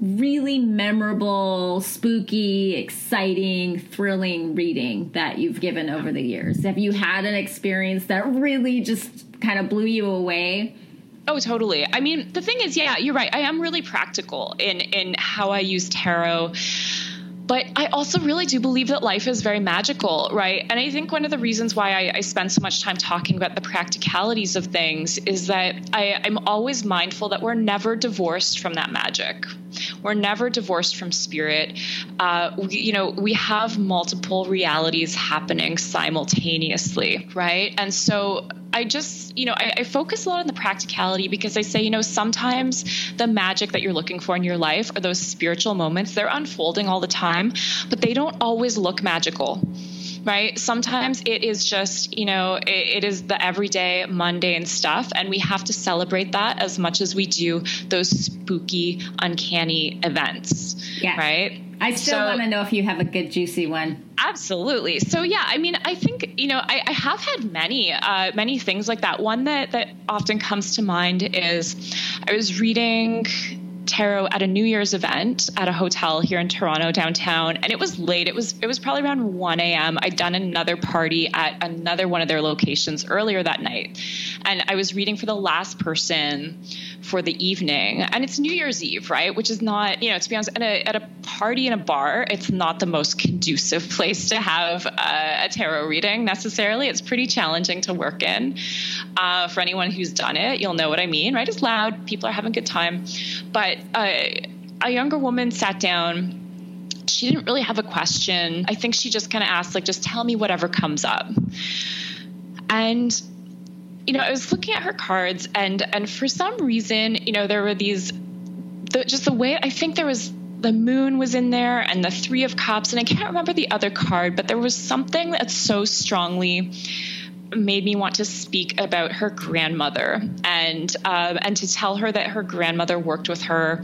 really memorable, spooky, exciting, thrilling reading that you've given over the years? Have you had an experience that really just kind of blew you away? Oh, totally. I mean, the thing is, yeah, you're right. I am really practical in in how I use tarot. But I also really do believe that life is very magical, right? And I think one of the reasons why I, I spend so much time talking about the practicalities of things is that I, I'm always mindful that we're never divorced from that magic, we're never divorced from spirit. Uh, we, you know, we have multiple realities happening simultaneously, right? And so I just, you know, I, I, focus a lot on the practicality because I say, you know, sometimes the magic that you're looking for in your life are those spiritual moments. They're unfolding all the time, but they don't always look magical right? Sometimes it is just, you know, it, it is the everyday, mundane stuff. And we have to celebrate that as much as we do those spooky, uncanny events, yeah. right? I still so, want to know if you have a good, juicy one. Absolutely. So yeah, I mean, I think you know, I, I have had many, uh, many things like that. One that that often comes to mind is I was reading tarot at a New Year's event at a hotel here in Toronto downtown, and it was late. It was it was probably around 1 a.m. I'd done another party at another one of their locations earlier that night, and I was reading for the last person for the evening, and it's New Year's Eve, right? Which is not, you know, to be honest, at a at a party in a bar, it's not the most conducive place to have a, a tarot reading necessarily. It's pretty challenging to work in. Uh, for anyone who's done it, you'll know what I mean, right? It's loud, people are having a good time, but uh, a younger woman sat down she didn't really have a question. I think she just kind of asked, like, just tell me whatever comes up. And, you know, I was looking at her cards, and and for some reason, you know, there were these, the, just the way I think there was the moon was in there, and the three of cups, and I can't remember the other card, but there was something that so strongly made me want to speak about her grandmother and um, and to tell her that her grandmother worked with her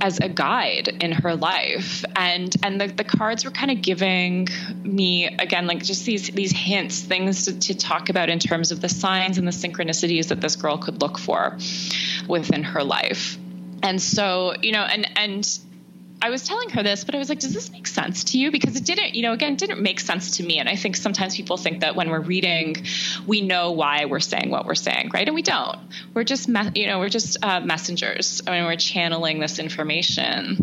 as a guide in her life. And and the, the cards were kind of giving me again like just these these hints things to, to talk about in terms of the signs and the synchronicities that this girl could look for within her life. And so you know and and I was telling her this, but I was like, does this make sense to you? Because it didn't, you know, again, didn't make sense to me. And I think sometimes people think that when we're reading, we know why we're saying what we're saying, right? And we don't. We're just, me- you know, we're just uh, messengers. I mean, we're channeling this information.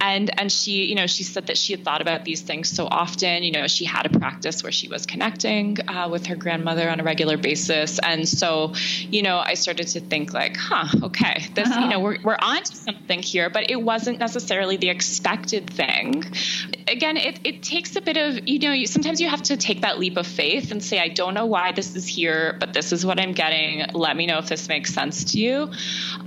And and she, you know, she said that she had thought about these things so often. You know, she had a practice where she was connecting uh, with her grandmother on a regular basis, and so, you know, I started to think like, huh, okay, this, uh-huh. you know, we're we're onto something here, but it wasn't necessarily the expected thing. Again, it, it takes a bit of, you know, you, sometimes you have to take that leap of faith and say, I don't know why this is here, but this is what I'm getting. Let me know if this makes sense to you.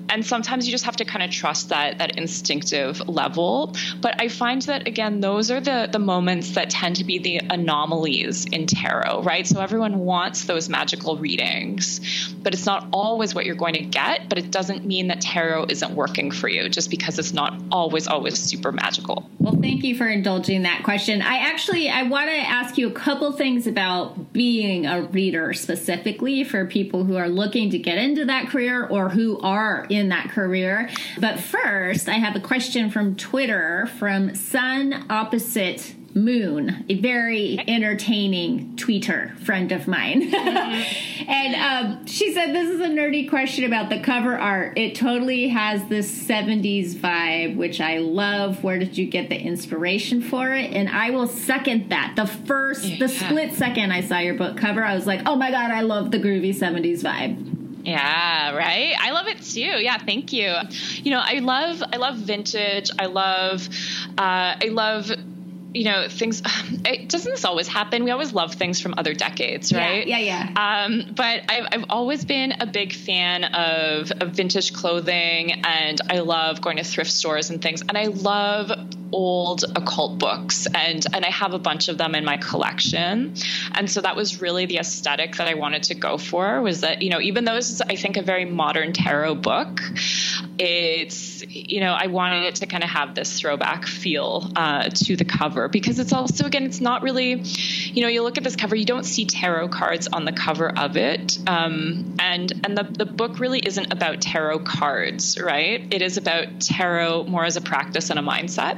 And sometimes you just have to kind of trust that that instinctive level. But I find that again, those are the the moments that tend to be the anomalies in tarot, right? So everyone wants those magical readings, but it's not always what you're going to get. But it doesn't mean that tarot isn't working for you just because it's not always always super magical. Well, thank you for indulging that question. I actually I want to ask you a couple things about being a reader specifically for people who are looking to get into that career or who are in that career. But first, I have a question from Twitter from Sun Opposite Moon, a very entertaining tweeter friend of mine. and um, she said, This is a nerdy question about the cover art. It totally has this 70s vibe, which I love. Where did you get the inspiration for it? And I will second that. The first, yeah. the split second I saw your book cover, I was like, Oh my God, I love the groovy 70s vibe. Yeah, right. I love it too. Yeah, thank you. You know, I love I love vintage. I love uh, I love you know things it doesn't this always happen we always love things from other decades right yeah yeah, yeah. Um, but I've, I've always been a big fan of, of vintage clothing and i love going to thrift stores and things and i love old occult books and and I have a bunch of them in my collection. And so that was really the aesthetic that I wanted to go for was that, you know, even though this is I think a very modern tarot book, it's you know, I wanted it to kind of have this throwback feel uh, to the cover because it's also again it's not really you know, you look at this cover, you don't see tarot cards on the cover of it. Um, and and the, the book really isn't about tarot cards, right? It is about tarot more as a practice and a mindset.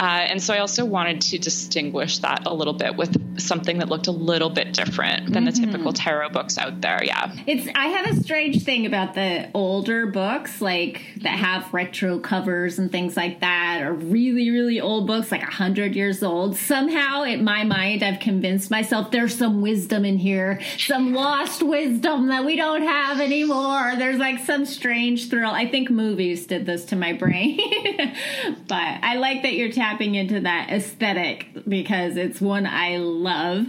Uh, and so I also wanted to distinguish that a little bit with something that looked a little bit different than mm-hmm. the typical tarot books out there. Yeah. It's I have a strange thing about the older books like that have retro covers and things like that or really really old books like 100 years old. Somehow in my mind I've convinced myself there's some wisdom in here, some lost wisdom that we don't have anymore. There's like some strange thrill. I think movies did this to my brain. but I like that you're tapping into that aesthetic because it's one I love.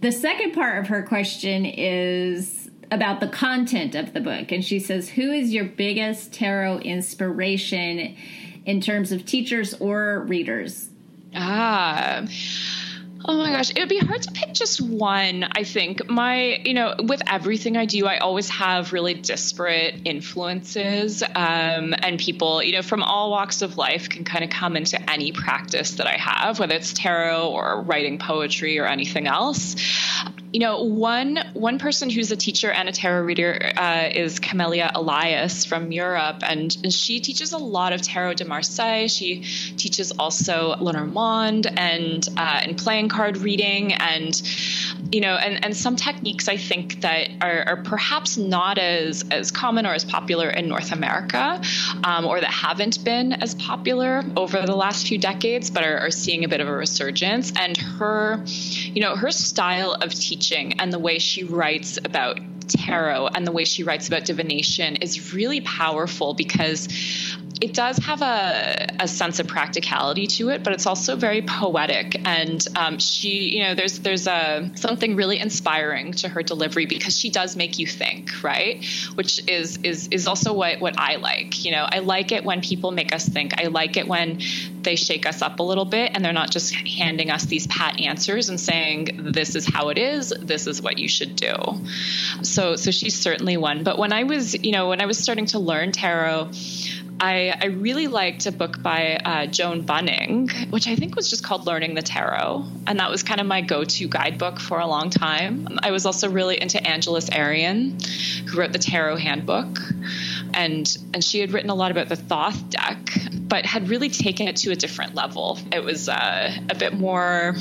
The second part of her question is about the content of the book. And she says, Who is your biggest tarot inspiration in terms of teachers or readers? Ah. Oh my gosh, it would be hard to pick just one. I think my, you know, with everything I do, I always have really disparate influences, um, and people, you know, from all walks of life can kind of come into any practice that I have, whether it's tarot or writing poetry or anything else you know, one one person who's a teacher and a tarot reader uh, is Camelia Elias from Europe, and, and, she teaches a lot of tarot de Marseille. She teaches also Lenormand and uh, and playing card reading, and you know, and, and some techniques I think that are, are perhaps not as as common or as popular in North America, um, or that haven't been as popular over the last few decades, but are, are seeing a bit of a resurgence. And her, you know, her style of teaching teaching and the way she writes about tarot and the way she writes about divination is really powerful because it does have a, a sense of practicality to it, but it's also very poetic. And um, she, you know, there's there's a something really inspiring to her delivery because she does make you think, right? Which is is is also what what I like. You know, I like it when people make us think. I like it when they shake us up a little bit and they're not just handing us these pat answers and saying this is how it is, this is what you should do. So so she's certainly one. But when I was, you know, when I was starting to learn tarot I, I really liked a book by uh, Joan Bunning, which I think was just called Learning the Tarot. And that was kind of my go to guidebook for a long time. I was also really into Angeles Arrien, who wrote the Tarot Handbook. And, and she had written a lot about the Thoth deck, but had really taken it to a different level. It was uh, a bit more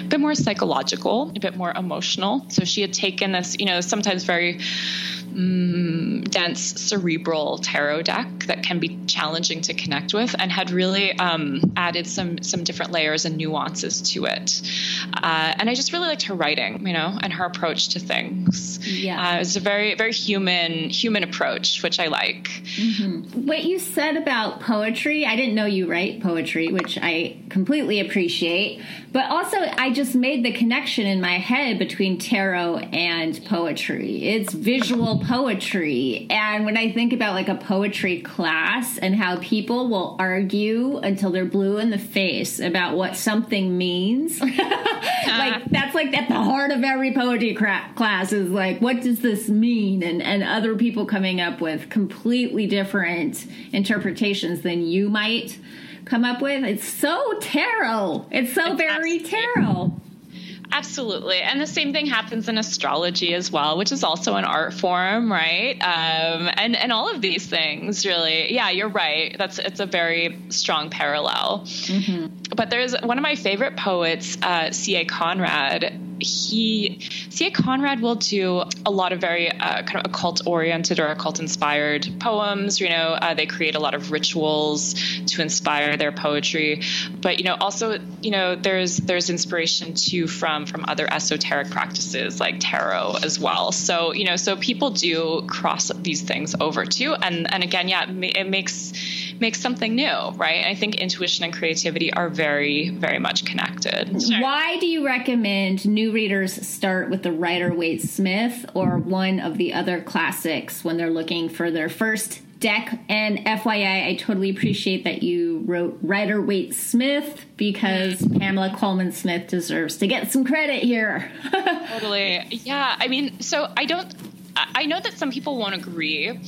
a bit more psychological, a bit more emotional. So she had taken this, you know, sometimes very mm, dense cerebral tarot deck that can be challenging to connect with and had really um, added some some different layers and nuances to it uh, and i just really liked her writing you know and her approach to things yeah uh, it was a very very human human approach which i like mm-hmm. what you said about poetry i didn't know you write poetry which i completely appreciate. But also, I just made the connection in my head between tarot and poetry. It's visual poetry. And when I think about like a poetry class and how people will argue until they're blue in the face about what something means, like uh-huh. that's like at the heart of every poetry cra- class is like, what does this mean? And, and other people coming up with completely different interpretations than you might come up with. It's so tarot. It's so it's very tarot. Absolutely. And the same thing happens in astrology as well, which is also an art form, right? Um, and, and all of these things really, yeah, you're right. That's, it's a very strong parallel. Mm-hmm. But there's one of my favorite poets, uh, C.A. Conrad, he C.A. Conrad will do a lot of very uh, kind of occult oriented or occult inspired poems. You know, uh, they create a lot of rituals to inspire their poetry, but you know, also you know, there's there's inspiration too from from other esoteric practices like tarot as well. So you know, so people do cross these things over too, and and again, yeah, it makes makes something new, right? I think intuition and creativity are very, very much connected. Sure. Why do you recommend new readers start with the Rider Waite Smith or one of the other classics when they're looking for their first deck? And FYI, I totally appreciate that you wrote Rider Waite Smith because Pamela Colman Smith deserves to get some credit here. totally. Yeah. I mean, so I don't, I know that some people won't agree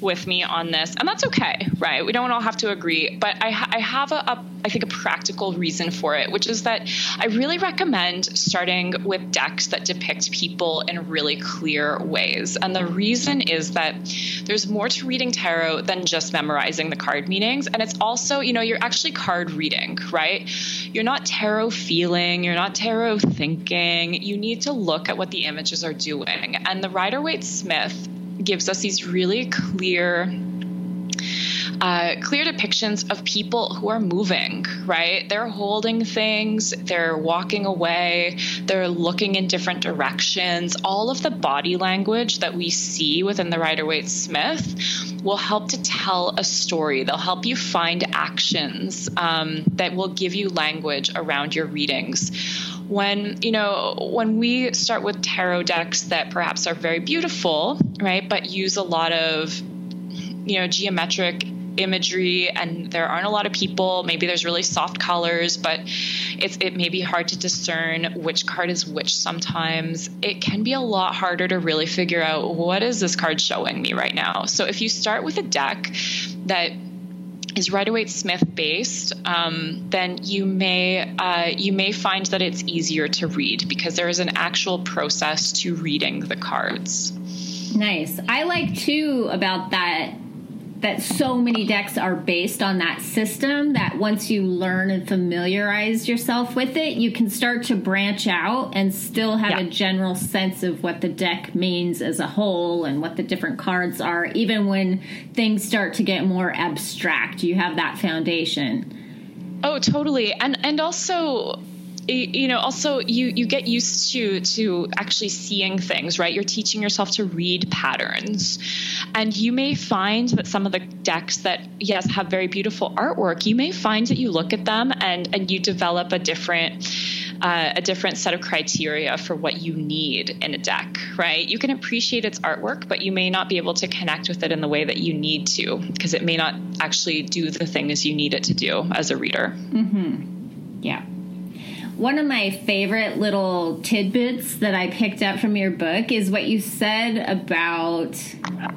with me on this, and that's okay, right? We don't all have to agree, but I, I have a, a, I think, a practical reason for it, which is that I really recommend starting with decks that depict people in really clear ways. And the reason is that there's more to reading tarot than just memorizing the card meanings, and it's also, you know, you're actually card reading, right? You're not tarot feeling, you're not tarot thinking. You need to look at what the images are doing, and the Rider Waite Smith gives us these really clear uh, clear depictions of people who are moving, right? They're holding things, they're walking away, they're looking in different directions. All of the body language that we see within the Rider Waite Smith will help to tell a story. They'll help you find actions um, that will give you language around your readings when you know when we start with tarot decks that perhaps are very beautiful right but use a lot of you know geometric imagery and there aren't a lot of people maybe there's really soft colors but it's it may be hard to discern which card is which sometimes it can be a lot harder to really figure out what is this card showing me right now. So if you start with a deck that is Rider Waite Smith based, um, then you may uh, you may find that it's easier to read because there is an actual process to reading the cards. Nice. I like too about that that so many decks are based on that system that once you learn and familiarize yourself with it, you can start to branch out and still have yeah. a general sense of what the deck means as a whole and what the different cards are. Even when things start to get more abstract, you have that foundation. Oh, totally. And and also you know also you you get used to to actually seeing things right you're teaching yourself to read patterns and you may find that some of the decks that yes have very beautiful artwork you may find that you look at them and and you develop a different uh, a different set of criteria for what you need in a deck, right? You can appreciate its artwork, but you may not be able to connect with it in the way that you need to because it may not actually do the things you need it to do as a reader. Mm-hmm. Yeah. One of my favorite little tidbits that I picked up from your book is what you said about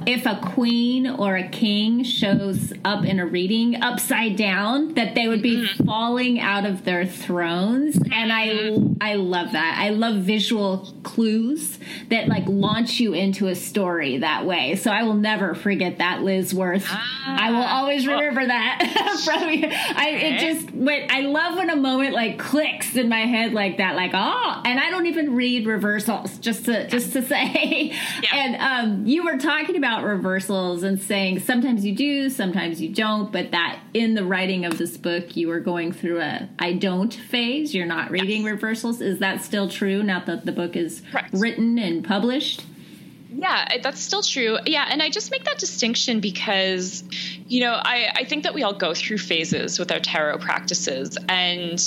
if a queen or a king shows up in a reading upside down, that they would be mm-hmm. falling out of their thrones. And I, mm-hmm. I love that. I love visual clues that like launch you into a story that way. So I will never forget that, Liz Worth. Ah, I will always remember that from you. I, it just went, I love when a moment like clicks in my head like that, like oh, and I don't even read reversals just to just to say. Yeah. And um, you were talking about reversals and saying sometimes you do, sometimes you don't, but that in the writing of this book you were going through a I don't phase. You're not reading reversals. Is that still true now that the book is Correct. written and published? Yeah, that's still true. Yeah, and I just make that distinction because, you know, I, I think that we all go through phases with our tarot practices. And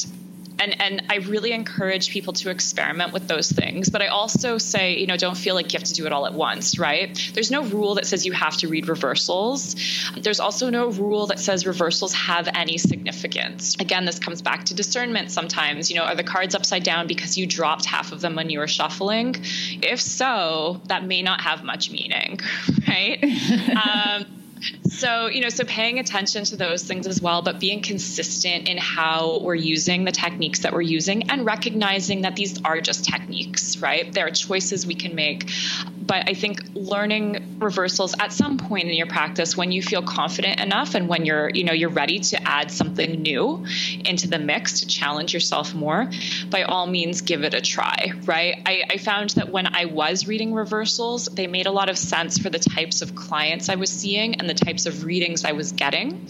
and and I really encourage people to experiment with those things. But I also say, you know, don't feel like you have to do it all at once, right? There's no rule that says you have to read reversals. There's also no rule that says reversals have any significance. Again, this comes back to discernment sometimes. You know, are the cards upside down because you dropped half of them when you were shuffling? If so, that may not have much meaning, right? um, so, you know, so paying attention to those things as well, but being consistent in how we're using the techniques that we're using and recognizing that these are just techniques, right? There are choices we can make. But I think learning reversals at some point in your practice when you feel confident enough and when you're, you know, you're ready to add something new into the mix to challenge yourself more, by all means give it a try, right? I, I found that when I was reading reversals, they made a lot of sense for the types of clients I was seeing and the types of readings I was getting.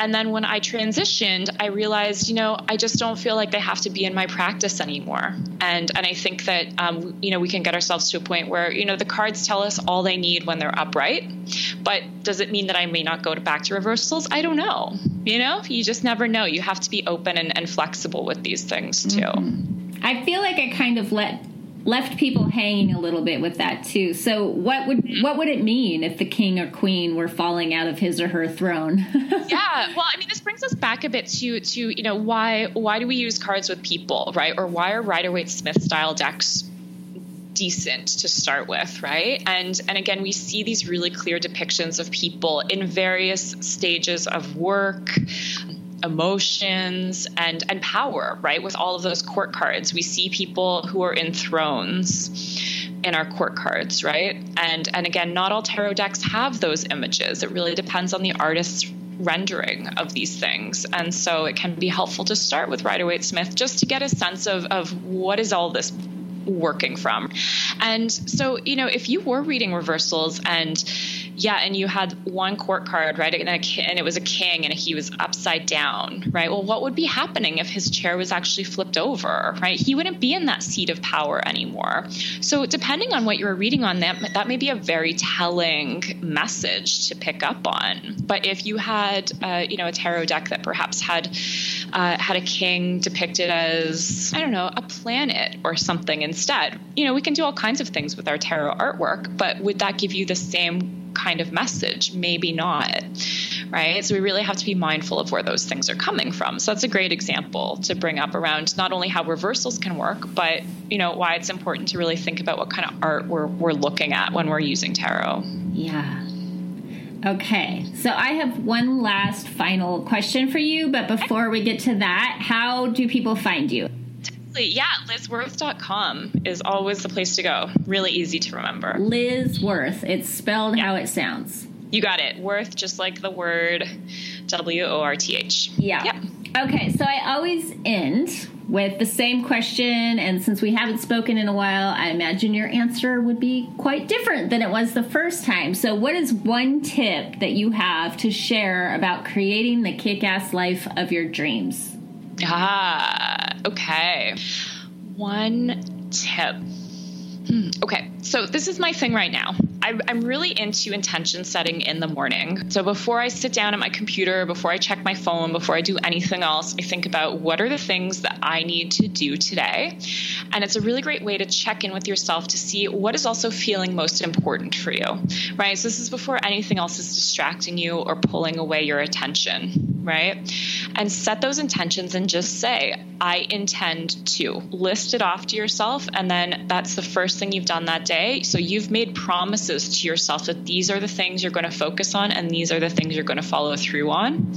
And then when I transitioned, I realized, you know, I just don't feel like they have to be in my practice anymore. And and I think that um, you know we can get ourselves to a point where you know the cards tell us all they need when they're upright. But does it mean that I may not go to back to reversals? I don't know. You know, you just never know. You have to be open and, and flexible with these things too. Mm-hmm. I feel like I kind of let left people hanging a little bit with that too. So what would what would it mean if the king or queen were falling out of his or her throne? yeah, well, I mean, this brings us back a bit to to you know why why do we use cards with people, right? Or why are Rider Waite Smith style decks decent to start with, right? And and again, we see these really clear depictions of people in various stages of work, emotions and and power right? With all of those court cards we see people who are in thrones in our court cards right? And and again not all tarot decks have those images. It really depends on the artist's rendering of these things. And so it can be helpful to start with Rider-Waite-Smith just to get a sense of of what is all this working from. And so you know if you were reading reversals and yeah, and you had one court card, right? And, a, and, it was a king and he was upside down, right? Well, what would be happening if his chair was actually flipped over, right? He wouldn't be in that seat of power anymore. So, depending on what you were reading on that, that may be a very telling message to pick up on. But if you had, uh, you know, a tarot deck that perhaps had uh, had a king depicted as, I don't know, a planet or something instead, you know, we can do all kinds of things with our tarot artwork, but would that give you the same kind of message, maybe not. Right. So we really have to be mindful of where those things are coming from. So that's a great example to bring up around not only how reversals can work, but you know why it's important to really think about what kind of art we're we're looking at when we're using tarot. Yeah. Okay, so I have one last final question for you, but before we get to that, how do people find you? Yeah, lizworth.com is always the place to go. Really easy to remember. Liz Worth. It's spelled yeah. how it sounds. You got it. Worth, just like the word W O R T H. Yeah. Yep. Okay, so I always end with the same question, and since we haven't spoken in a while, I imagine your answer would be quite different than it was the first time. So, what is one tip that you have to share about creating the kick ass life of your dreams? Ah, okay. One tip. Hmm, okay, so this is my thing right now. I, I'm really into intention setting in the morning. So before I sit down at my computer, before I check my phone, before I do anything else, I think about what are the things that I need to do today. And it's a really great way to check in with yourself to see what is also feeling most important for you, right? So this is before anything else is distracting you or pulling away your attention, right? And set those intentions and just say, I intend to. List it off to yourself, and then that's the first thing you've done that day. So you've made promises to yourself that these are the things you're going to focus on, and these are the things you're going to follow through on.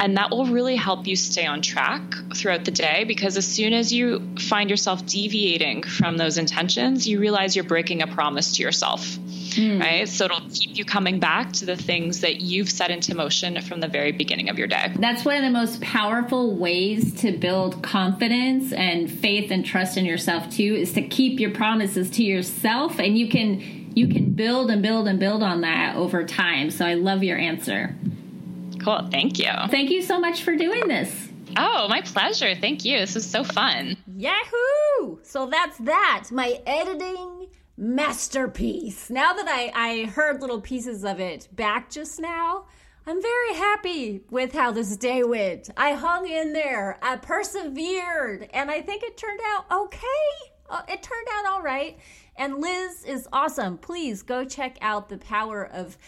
And that will really help you stay on track throughout the day because as soon as you find yourself deviating from those intentions, you realize you're breaking a promise to yourself. Mm. Right. So it'll keep you coming back to the things that you've set into motion from the very beginning of your day. That's one of the most powerful ways to build confidence and faith and trust in yourself too is to keep your promises to yourself and you can you can build and build and build on that over time. So I love your answer. Cool. Thank you. Thank you so much for doing this. Oh, my pleasure. Thank you. This is so fun. Yahoo! So that's that. My editing masterpiece. Now that I, I heard little pieces of it back just now, I'm very happy with how this day went. I hung in there, I persevered, and I think it turned out okay. Uh, it turned out all right. And Liz is awesome. Please go check out the power of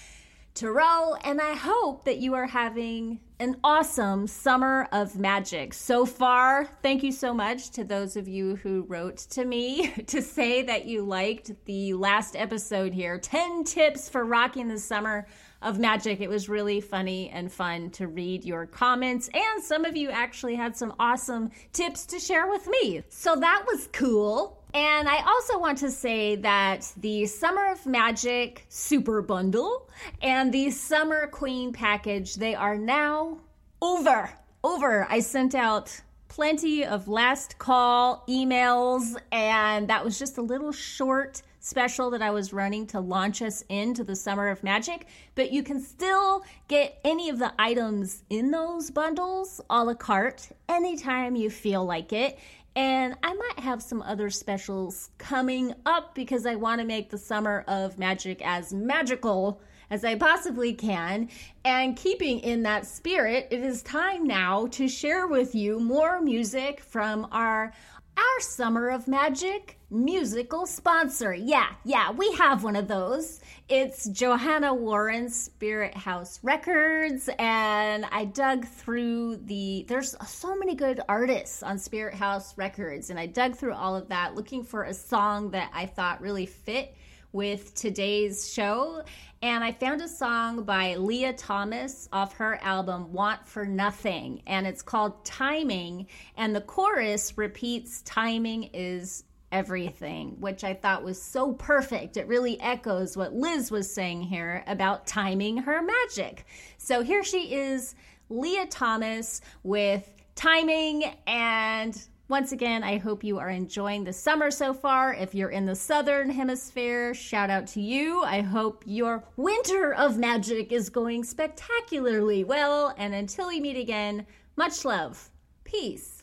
Tarot, and I hope that you are having an awesome summer of magic. So far, thank you so much to those of you who wrote to me to say that you liked the last episode here 10 tips for rocking the summer of magic. It was really funny and fun to read your comments, and some of you actually had some awesome tips to share with me. So that was cool. And I also want to say that the Summer of Magic Super Bundle and the Summer Queen package, they are now over. Over. I sent out plenty of last call emails, and that was just a little short special that I was running to launch us into the Summer of Magic. But you can still get any of the items in those bundles a la carte anytime you feel like it. And I might have some other specials coming up because I want to make the summer of magic as magical as I possibly can. And keeping in that spirit, it is time now to share with you more music from our our Summer of Magic musical sponsor. Yeah, yeah, we have one of those. It's Johanna Warren's Spirit House Records, and I dug through the. There's so many good artists on Spirit House Records, and I dug through all of that looking for a song that I thought really fit with today's show. And I found a song by Lea Thomas off her album Want for Nothing. And it's called Timing. And the chorus repeats Timing is everything, which I thought was so perfect. It really echoes what Liz was saying here about timing her magic. So here she is, Lea Thomas, with timing and once again, I hope you are enjoying the summer so far. If you're in the southern hemisphere, shout out to you. I hope your winter of magic is going spectacularly well. And until we meet again, much love. Peace.